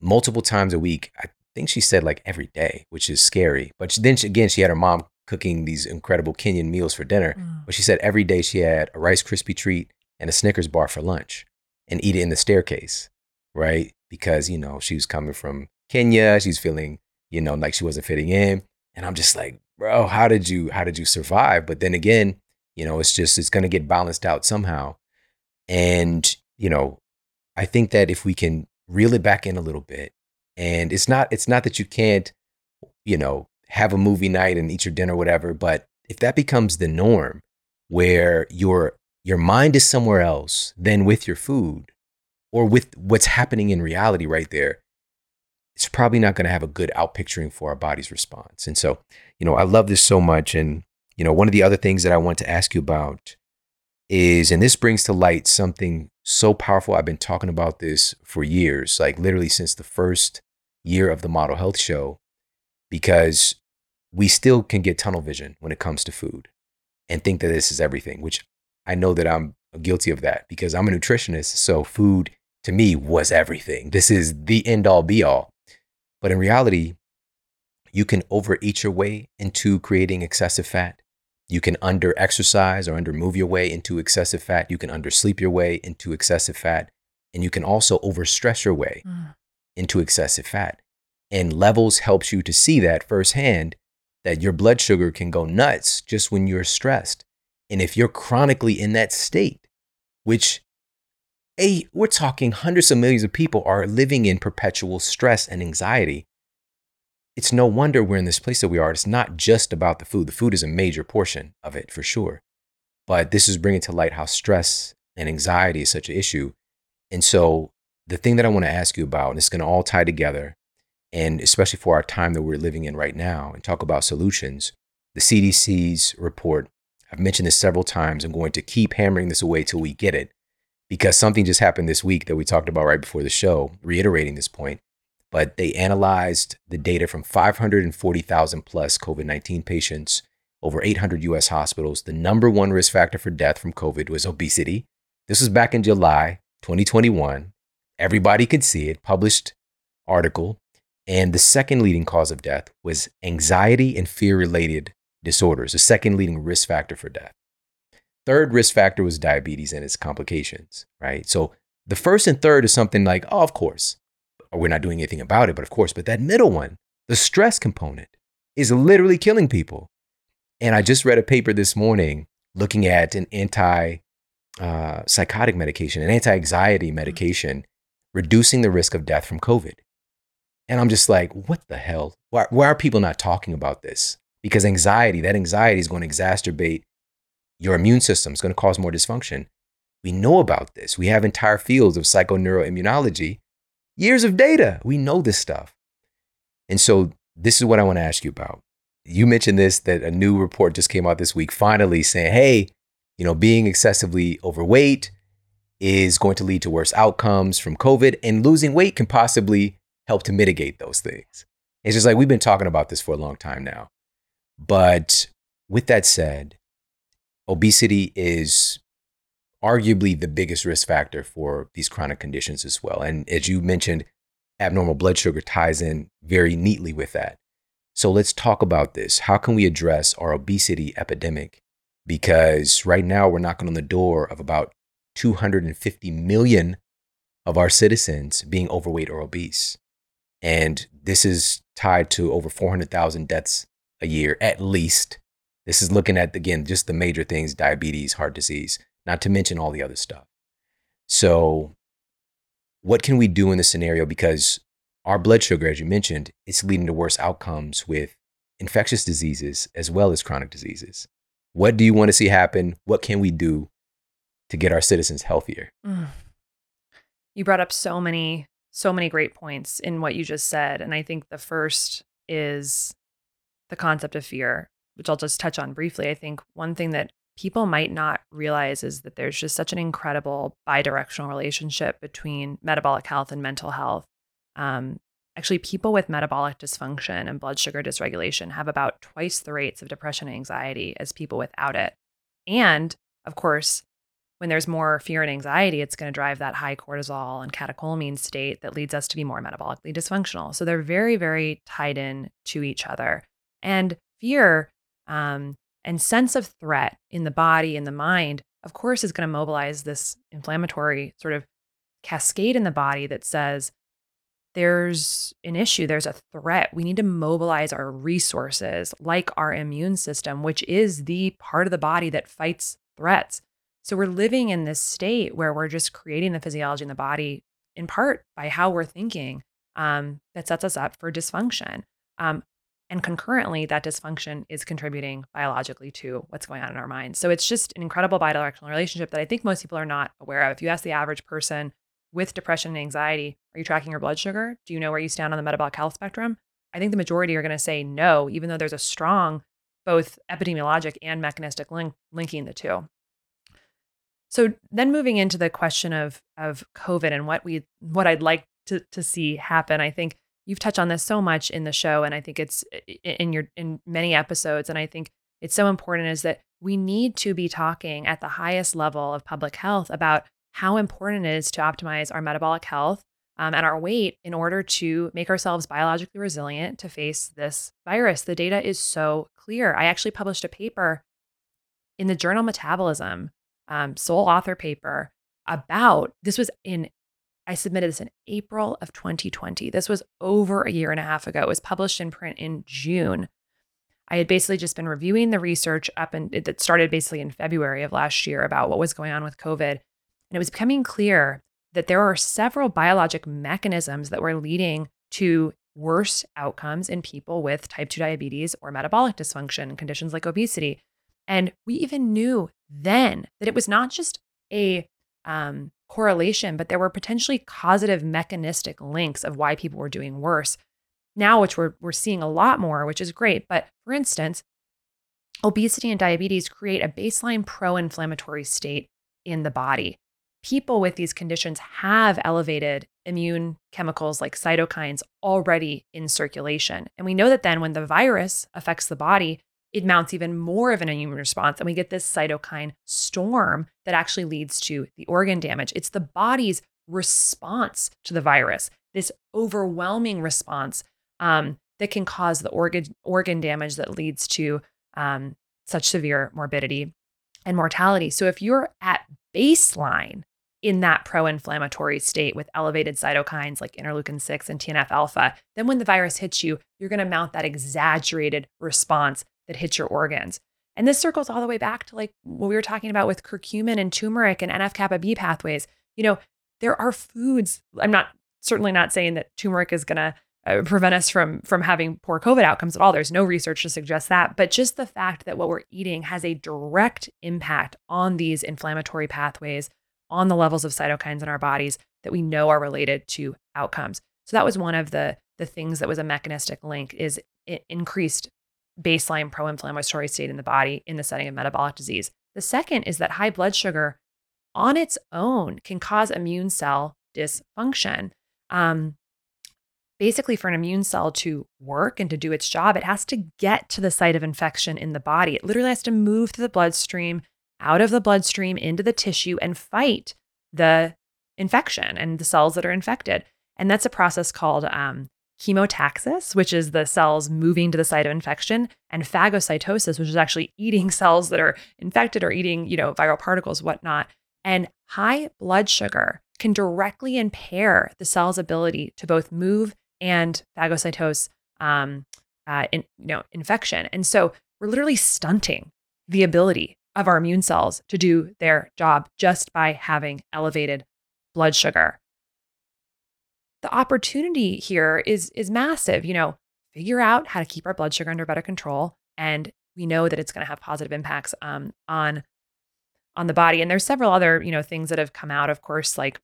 Multiple times a week. I think she said like every day, which is scary. But then she, again, she had her mom cooking these incredible Kenyan meals for dinner. Mm. But she said every day she had a Rice Krispie treat and a Snickers bar for lunch and eat it in the staircase, right? Because, you know, she was coming from Kenya. She's feeling, you know, like she wasn't fitting in. And I'm just like, bro, how did you, how did you survive? But then again, you know, it's just, it's to get balanced out somehow. And, you know, I think that if we can reel it back in a little bit, and it's not, it's not that you can't, you know, have a movie night and eat your dinner, whatever, but if that becomes the norm where your your mind is somewhere else than with your food or with what's happening in reality right there, it's probably not going to have a good outpicturing for our body's response. And so, you know, I love this so much. And, you know, one of the other things that I want to ask you about is, and this brings to light something so powerful. I've been talking about this for years, like literally since the first year of the Model Health Show, because we still can get tunnel vision when it comes to food and think that this is everything, which I know that I'm guilty of that because I'm a nutritionist. So food to me was everything. This is the end all be all. But in reality, you can overeat your way into creating excessive fat. You can under exercise or under move your way into excessive fat. You can undersleep your way into excessive fat. And you can also overstress your way mm. into excessive fat. And levels helps you to see that firsthand that your blood sugar can go nuts just when you're stressed. And if you're chronically in that state, which a, we're talking hundreds of millions of people are living in perpetual stress and anxiety. It's no wonder we're in this place that we are. It's not just about the food. The food is a major portion of it for sure. But this is bringing to light how stress and anxiety is such an issue. And so, the thing that I want to ask you about, and it's going to all tie together, and especially for our time that we're living in right now, and talk about solutions, the CDC's report, I've mentioned this several times. I'm going to keep hammering this away till we get it because something just happened this week that we talked about right before the show, reiterating this point. But they analyzed the data from 540,000 plus COVID 19 patients, over 800 US hospitals. The number one risk factor for death from COVID was obesity. This was back in July 2021. Everybody could see it, published article. And the second leading cause of death was anxiety and fear related disorders, the second leading risk factor for death. Third risk factor was diabetes and its complications, right? So the first and third is something like, oh, of course, we're not doing anything about it, but of course. But that middle one, the stress component, is literally killing people. And I just read a paper this morning looking at an anti uh, psychotic medication, an anti anxiety medication, reducing the risk of death from COVID. And I'm just like, what the hell? Why, why are people not talking about this? Because anxiety, that anxiety is going to exacerbate your immune system is going to cause more dysfunction. We know about this. We have entire fields of psychoneuroimmunology, years of data. We know this stuff. And so, this is what I want to ask you about. You mentioned this that a new report just came out this week, finally saying, hey, you know, being excessively overweight is going to lead to worse outcomes from COVID, and losing weight can possibly help to mitigate those things. It's just like we've been talking about this for a long time now. But with that said, obesity is arguably the biggest risk factor for these chronic conditions as well. And as you mentioned, abnormal blood sugar ties in very neatly with that. So let's talk about this. How can we address our obesity epidemic? Because right now we're knocking on the door of about 250 million of our citizens being overweight or obese. And this is tied to over 400,000 deaths a year, at least. This is looking at, again, just the major things diabetes, heart disease, not to mention all the other stuff. So, what can we do in this scenario? Because our blood sugar, as you mentioned, it's leading to worse outcomes with infectious diseases as well as chronic diseases. What do you want to see happen? What can we do to get our citizens healthier? Mm. You brought up so many, so many great points in what you just said. And I think the first is the concept of fear, which I'll just touch on briefly. I think one thing that people might not realize is that there's just such an incredible bidirectional relationship between metabolic health and mental health. Um, actually, people with metabolic dysfunction and blood sugar dysregulation have about twice the rates of depression and anxiety as people without it. And of course, when there's more fear and anxiety, it's going to drive that high cortisol and catecholamine state that leads us to be more metabolically dysfunctional. So they're very, very tied in to each other. And fear um, and sense of threat in the body and the mind, of course, is going to mobilize this inflammatory sort of cascade in the body that says, there's an issue, there's a threat. We need to mobilize our resources, like our immune system, which is the part of the body that fights threats. So we're living in this state where we're just creating the physiology in the body in part by how we're thinking um, that sets us up for dysfunction. Um, and concurrently, that dysfunction is contributing biologically to what's going on in our minds. So it's just an incredible bidirectional relationship that I think most people are not aware of. If you ask the average person with depression and anxiety, are you tracking your blood sugar? Do you know where you stand on the metabolic health spectrum? I think the majority are going to say no, even though there's a strong both epidemiologic and mechanistic link linking the two. So then moving into the question of of COVID and what we what I'd like to to see happen, I think you've touched on this so much in the show and I think it's in your in many episodes and I think it's so important is that we need to be talking at the highest level of public health about how important it is to optimize our metabolic health um, and our weight in order to make ourselves biologically resilient to face this virus. The data is so clear. I actually published a paper in the journal Metabolism um, sole author paper about this was in I submitted this in April of 2020. This was over a year and a half ago. It was published in print in June. I had basically just been reviewing the research up and that started basically in February of last year about what was going on with COVID. And it was becoming clear that there are several biologic mechanisms that were leading to worse outcomes in people with type 2 diabetes or metabolic dysfunction, conditions like obesity. And we even knew then that it was not just a um, correlation, but there were potentially causative mechanistic links of why people were doing worse. Now, which we're, we're seeing a lot more, which is great. But for instance, obesity and diabetes create a baseline pro inflammatory state in the body. People with these conditions have elevated immune chemicals like cytokines already in circulation. And we know that then when the virus affects the body, it mounts even more of an immune response. And we get this cytokine storm that actually leads to the organ damage. It's the body's response to the virus, this overwhelming response um, that can cause the organ, organ damage that leads to um, such severe morbidity and mortality. So if you're at baseline in that pro inflammatory state with elevated cytokines like interleukin 6 and TNF alpha, then when the virus hits you, you're going to mount that exaggerated response that hits your organs. And this circles all the way back to like what we were talking about with curcumin and turmeric and NF kappa B pathways. You know, there are foods. I'm not certainly not saying that turmeric is going to uh, prevent us from from having poor COVID outcomes at all. There's no research to suggest that, but just the fact that what we're eating has a direct impact on these inflammatory pathways, on the levels of cytokines in our bodies that we know are related to outcomes. So that was one of the the things that was a mechanistic link is increased baseline pro inflammatory state in the body in the setting of metabolic disease. The second is that high blood sugar on its own can cause immune cell dysfunction. Um, basically, for an immune cell to work and to do its job, it has to get to the site of infection in the body. It literally has to move through the bloodstream, out of the bloodstream, into the tissue, and fight the infection and the cells that are infected. And that's a process called um, chemotaxis, which is the cells moving to the site of infection, and phagocytosis, which is actually eating cells that are infected or eating, you know, viral particles, whatnot. And high blood sugar can directly impair the cell's ability to both move and phagocytose um, uh, in, you know, infection. And so we're literally stunting the ability of our immune cells to do their job just by having elevated blood sugar. The opportunity here is is massive. You know, figure out how to keep our blood sugar under better control, and we know that it's going to have positive impacts um, on on the body. And there's several other you know things that have come out, of course, like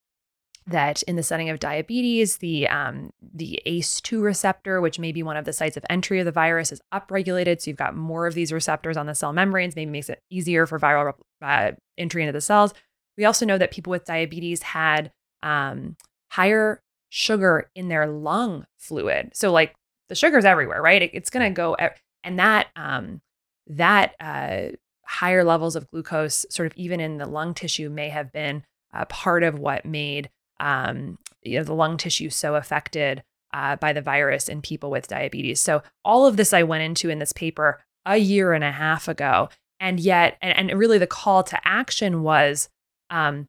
that in the setting of diabetes, the um, the ACE2 receptor, which may be one of the sites of entry of the virus, is upregulated. So you've got more of these receptors on the cell membranes, maybe makes it easier for viral uh, entry into the cells. We also know that people with diabetes had um, higher sugar in their lung fluid. So like the sugar's everywhere, right? It, it's going to go, and that um, that uh, higher levels of glucose, sort of even in the lung tissue, may have been part of what made um, you know, the lung tissue so affected uh, by the virus in people with diabetes. So all of this I went into in this paper a year and a half ago, and yet, and, and really the call to action was, um,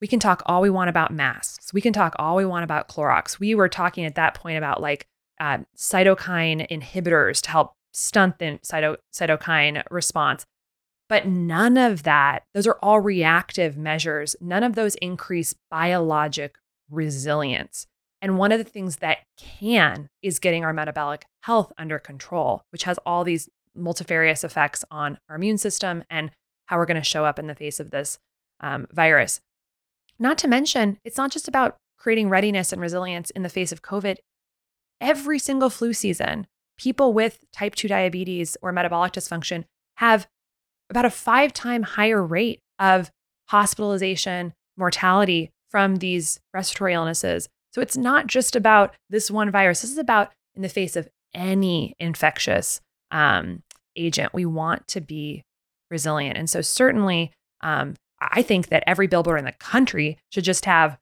we can talk all we want about masks. We can talk all we want about Clorox. We were talking at that point about like uh, cytokine inhibitors to help stunt the cyto- cytokine response. But none of that, those are all reactive measures. None of those increase biologic resilience. And one of the things that can is getting our metabolic health under control, which has all these multifarious effects on our immune system and how we're going to show up in the face of this um, virus. Not to mention, it's not just about creating readiness and resilience in the face of COVID. Every single flu season, people with type 2 diabetes or metabolic dysfunction have about a five time higher rate of hospitalization, mortality from these respiratory illnesses. So it's not just about this one virus. This is about in the face of any infectious um, agent. We want to be resilient. And so, certainly, um, I think that every billboard in the country should just have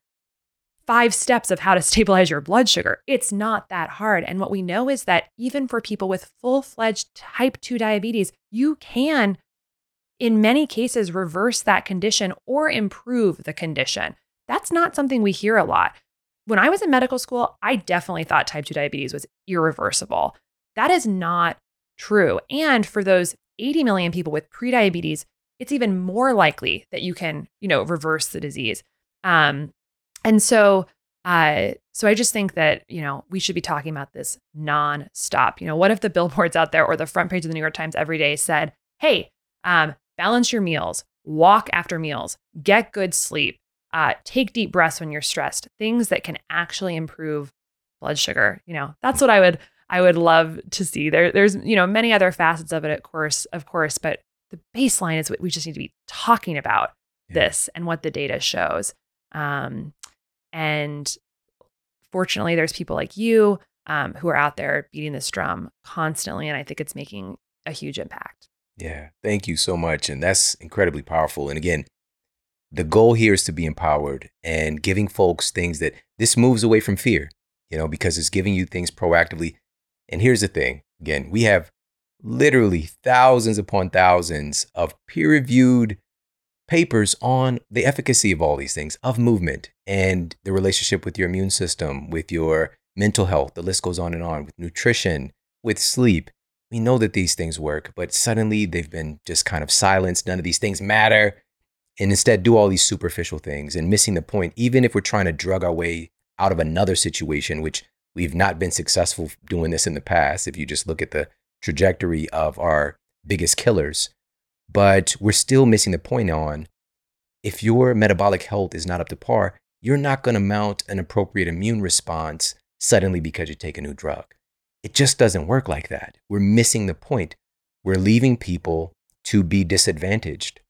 five steps of how to stabilize your blood sugar. It's not that hard. And what we know is that even for people with full fledged type 2 diabetes, you can in many cases reverse that condition or improve the condition. That's not something we hear a lot. When I was in medical school, I definitely thought type 2 diabetes was irreversible. That is not true. And for those 80 million people with prediabetes, it's even more likely that you can, you know, reverse the disease. Um, and so, uh, so I just think that you know we should be talking about this nonstop. You know, what if the billboards out there or the front page of the New York Times every day said, "Hey, um, balance your meals, walk after meals, get good sleep, uh, take deep breaths when you're stressed, things that can actually improve blood sugar. You know, that's what I would I would love to see. There, there's you know many other facets of it, of course, of course, but the baseline is what we just need to be talking about yeah. this and what the data shows. Um, and fortunately, there's people like you um, who are out there beating this drum constantly, and I think it's making a huge impact. Yeah, thank you so much. And that's incredibly powerful. And again, the goal here is to be empowered and giving folks things that this moves away from fear, you know, because it's giving you things proactively. And here's the thing again, we have literally thousands upon thousands of peer reviewed papers on the efficacy of all these things, of movement and the relationship with your immune system, with your mental health. The list goes on and on with nutrition, with sleep we know that these things work, but suddenly they've been just kind of silenced. None of these things matter. And instead, do all these superficial things and missing the point, even if we're trying to drug our way out of another situation, which we've not been successful doing this in the past, if you just look at the trajectory of our biggest killers. But we're still missing the point on if your metabolic health is not up to par, you're not going to mount an appropriate immune response suddenly because you take a new drug. It just doesn't work like that. We're missing the point. We're leaving people to be disadvantaged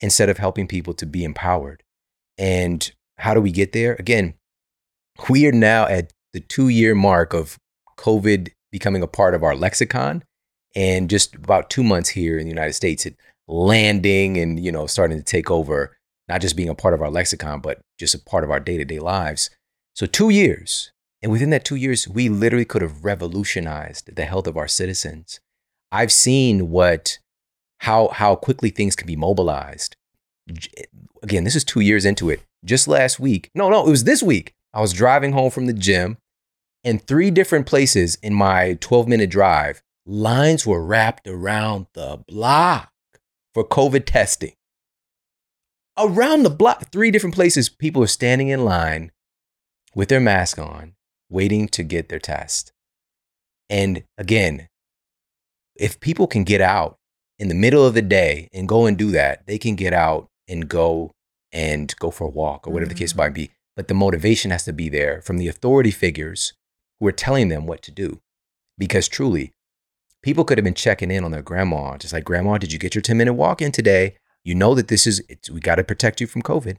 instead of helping people to be empowered. And how do we get there? Again, we are now at the two year mark of COVID becoming a part of our lexicon. And just about two months here in the United States, it landing and, you know, starting to take over, not just being a part of our lexicon, but just a part of our day to day lives. So, two years, and within that two years, we literally could have revolutionized the health of our citizens. I've seen what, how, how quickly things can be mobilized. Again, this is two years into it. Just last week, no, no, it was this week. I was driving home from the gym In three different places in my 12 minute drive, lines were wrapped around the block for COVID testing. Around the block, three different places, people are standing in line with their mask on, waiting to get their test. And again, if people can get out in the middle of the day and go and do that, they can get out and go and go for a walk or whatever mm-hmm. the case mm. might be. But the motivation has to be there from the authority figures who are telling them what to do. Because truly, people could have been checking in on their grandma, just like, Grandma, did you get your 10 minute walk in today? You know that this is, we got to protect you from COVID.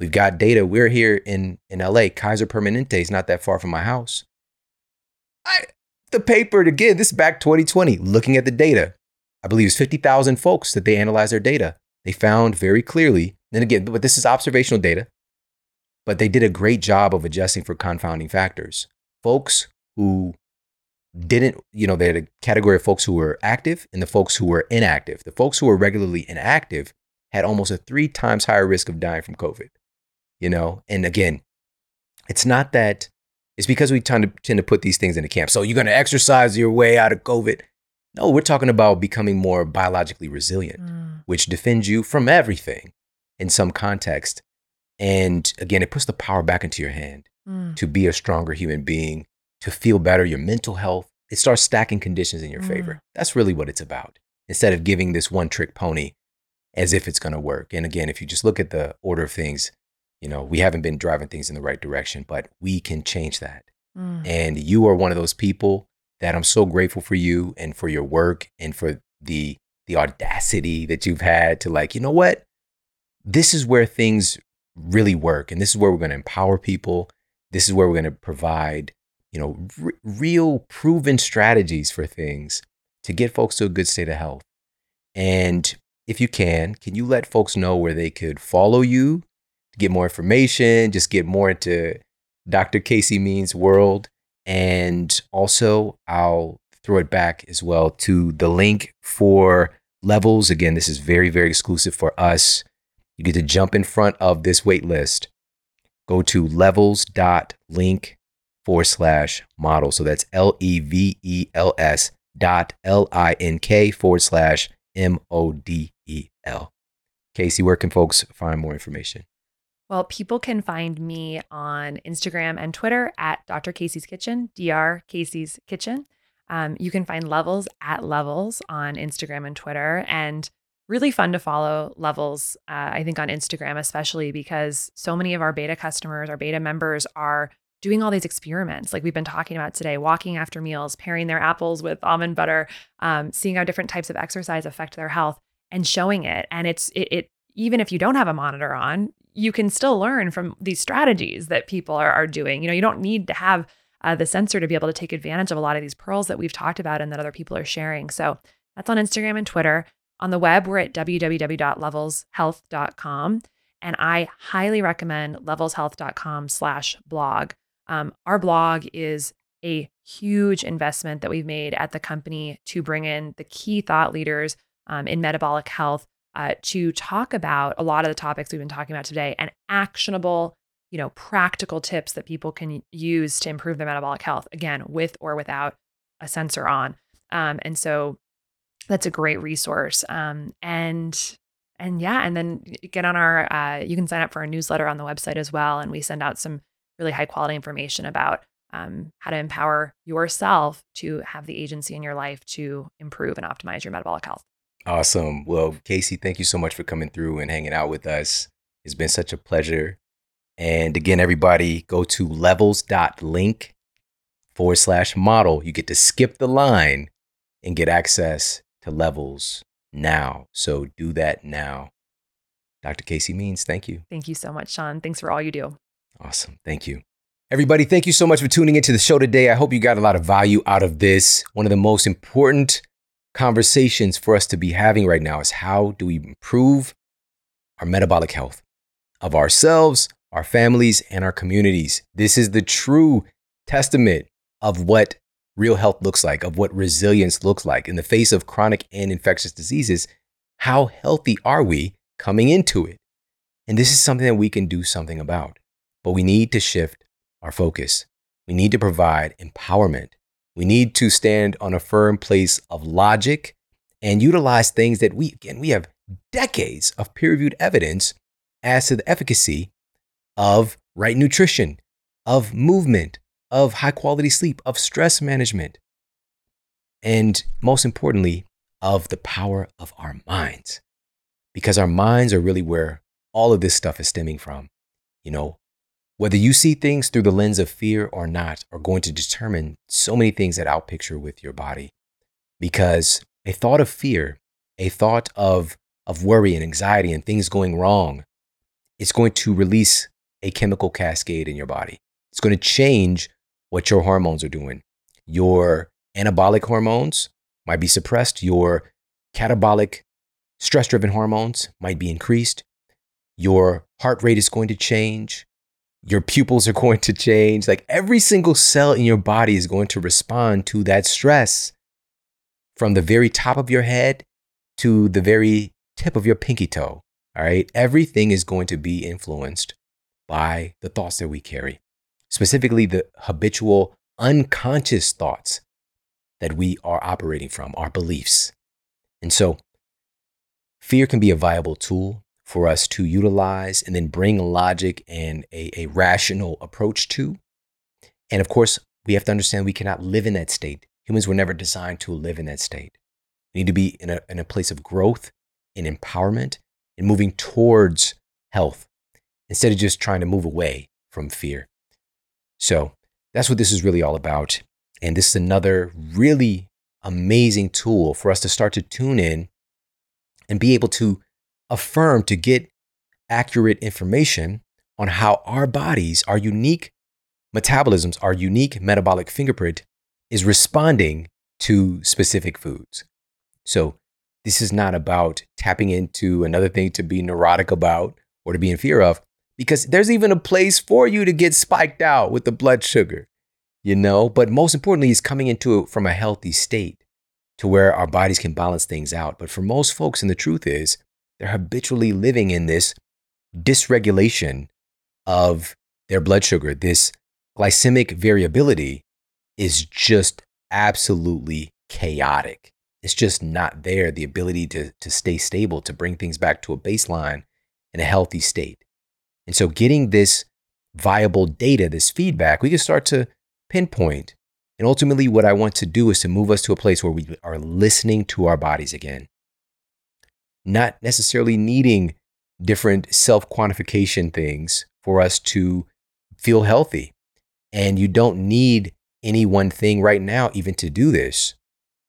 We've got data. We're here in, in LA. Kaiser Permanente is not that far from my house. I, the paper, again, this is back 2020, looking at the data. I believe it's 50,000 folks that they analyzed their data. They found very clearly, and again, but this is observational data, but they did a great job of adjusting for confounding factors. Folks who didn't, you know, they had a category of folks who were active and the folks who were inactive. The folks who were regularly inactive had almost a three times higher risk of dying from COVID, you know? And again, it's not that, it's because we tend to, tend to put these things into camp. So you're going to exercise your way out of COVID. No, we're talking about becoming more biologically resilient, mm. which defends you from everything in some context. And again, it puts the power back into your hand mm. to be a stronger human being, to feel better, your mental health. It starts stacking conditions in your mm. favor. That's really what it's about. Instead of giving this one trick pony as if it's going to work. And again, if you just look at the order of things, you know, we haven't been driving things in the right direction, but we can change that. Mm. And you are one of those people that I'm so grateful for you and for your work and for the the audacity that you've had to like, you know what? This is where things really work and this is where we're going to empower people. This is where we're going to provide, you know, r- real proven strategies for things to get folks to a good state of health. And if you can, can you let folks know where they could follow you to get more information, just get more into Dr. Casey Means world and also, I'll throw it back as well to the link for levels. Again, this is very, very exclusive for us. You get to jump in front of this wait list. Go to levels.link forward slash model. So that's L E V E L S dot L I N K forward slash M O D E L. Casey, where can folks find more information? Well, people can find me on Instagram and Twitter at Dr. Casey's Kitchen, Dr. Casey's Kitchen. Um, you can find Levels at Levels on Instagram and Twitter. And really fun to follow Levels, uh, I think, on Instagram, especially because so many of our beta customers, our beta members are doing all these experiments like we've been talking about today walking after meals pairing their apples with almond butter um, seeing how different types of exercise affect their health and showing it and it's it, it even if you don't have a monitor on you can still learn from these strategies that people are, are doing. You know, you don't need to have uh, the sensor to be able to take advantage of a lot of these pearls that we've talked about and that other people are sharing. So that's on Instagram and Twitter. On the web, we're at www.levelshealth.com. And I highly recommend levelshealth.com slash blog. Um, our blog is a huge investment that we've made at the company to bring in the key thought leaders um, in metabolic health uh, to talk about a lot of the topics we've been talking about today and actionable, you know, practical tips that people can use to improve their metabolic health, again, with or without a sensor on. Um, and so that's a great resource. Um, and and yeah, and then get on our, uh, you can sign up for our newsletter on the website as well. And we send out some really high quality information about um, how to empower yourself to have the agency in your life to improve and optimize your metabolic health. Awesome. Well, Casey, thank you so much for coming through and hanging out with us. It's been such a pleasure. And again, everybody, go to levels.link forward slash model. You get to skip the line and get access to levels now. So do that now. Dr. Casey Means, thank you. Thank you so much, Shawn. Thanks for all you do. Awesome. Thank you. Everybody, thank you so much for tuning into the show today. I hope you got a lot of value out of this. One of the most important conversations for us to be having right now is how do we improve our metabolic health of ourselves, our families, and our communities? This is the true testament of what real health looks like, of what resilience looks like in the face of chronic and infectious diseases. How healthy are we coming into it? And this is something that we can do something about. But we need to shift our focus. We need to provide empowerment. We need to stand on a firm place of logic and utilize things that we, again, we have decades of peer reviewed evidence as to the efficacy of right nutrition, of movement, of high quality sleep, of stress management, and most importantly, of the power of our minds. Because our minds are really where all of this stuff is stemming from. You know, whether you see things through the lens of fear or not are going to determine so many things that outpicture with your body. Because a thought of fear, a thought of, of worry and anxiety and things going wrong, it's going to release a chemical cascade in your body. It's going to change what your hormones are doing. Your anabolic hormones might be suppressed, your catabolic stress driven hormones might be increased, your heart rate is going to change, your pupils are going to change. Like every single cell in your body is going to respond to that stress from the very top of your head to the very tip of your pinky toe. All right. Everything is going to be influenced by the thoughts that we carry, specifically the habitual unconscious thoughts that we are operating from, our beliefs. And so, fear can be a viable tool for us to utilize and then bring logic and a, a rational approach to. And of course, we have to understand we cannot live in that state. Humans were never designed to live in that state. We need to be in a, in a place of growth and empowerment and moving towards health instead of just trying to move away from fear. So that's what this is really all about. And this is another really amazing tool for us to start to tune in and be able to affirm to get accurate information on how our bodies, our unique metabolisms, our unique metabolic fingerprint is responding to specific foods. So, this is not about tapping into another thing to be neurotic about or to be in fear of, because there's even a place for you to get spiked out with the blood sugar you know? But most importantly, is coming into it from a healthy state to where our bodies can balance things out. But for most folks, and the truth is, they're habitually living in this dysregulation of their blood sugar. This glycemic variability is just absolutely chaotic. It's just not there, the ability to, to stay stable, to bring things back to a baseline in a healthy state. And so, getting this viable data, this feedback, we can start to pinpoint. And ultimately, what I want to do is to move us to a place where we are listening to our bodies again, not necessarily needing different self quantification things for us to feel healthy. And you don't need any one thing right now, even to do this.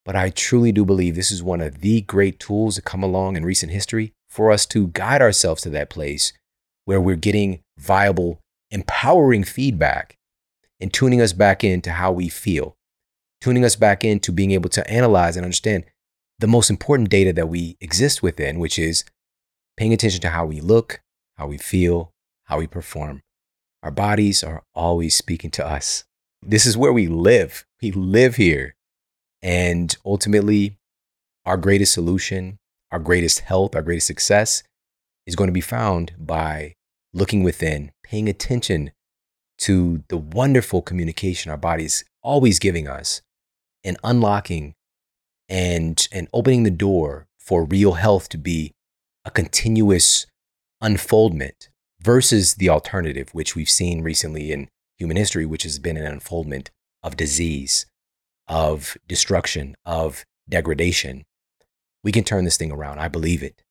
But I truly do believe this is one of the great tools that come along in recent history for us to guide ourselves to that place where we're getting viable, empowering feedback and tuning us back into how we feel, tuning us back into being able to analyze and understand the most important data that we exist within, which is paying attention to how we look, how we feel, how we perform. Our bodies are always speaking to us. This is where we live. We live here. And ultimately, our greatest solution, our greatest health, our greatest success is going to be found by looking within, paying attention to the wonderful communication our body's always giving us and unlocking and and opening the door for real health to be a continuous unfoldment versus the alternative which we've seen recently in human history which has been an unfoldment of disease of destruction of degradation. We can turn this thing around. I believe it.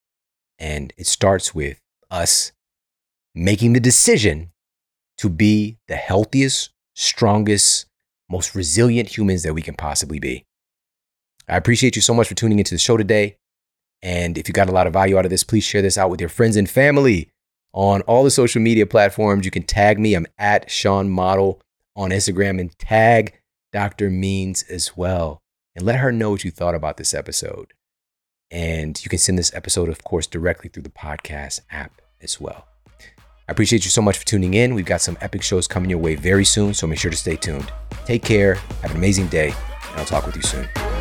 And it starts with us making the decision to be the healthiest, strongest, most resilient humans that we can possibly be. I appreciate you so much for tuning into the show today. And if you got a lot of value out of this, please share this out with your friends and family on all the social media platforms. You can tag me. I'm at Shawn Model on Instagram and tag Dr. Means as well. And let her know what you thought about this episode. And you can send this episode, of course, directly through the podcast app as well. I appreciate you so much for tuning in. We've got some epic shows coming your way very soon, so make sure to stay tuned. Take care, have an amazing day, and I'll talk with you soon.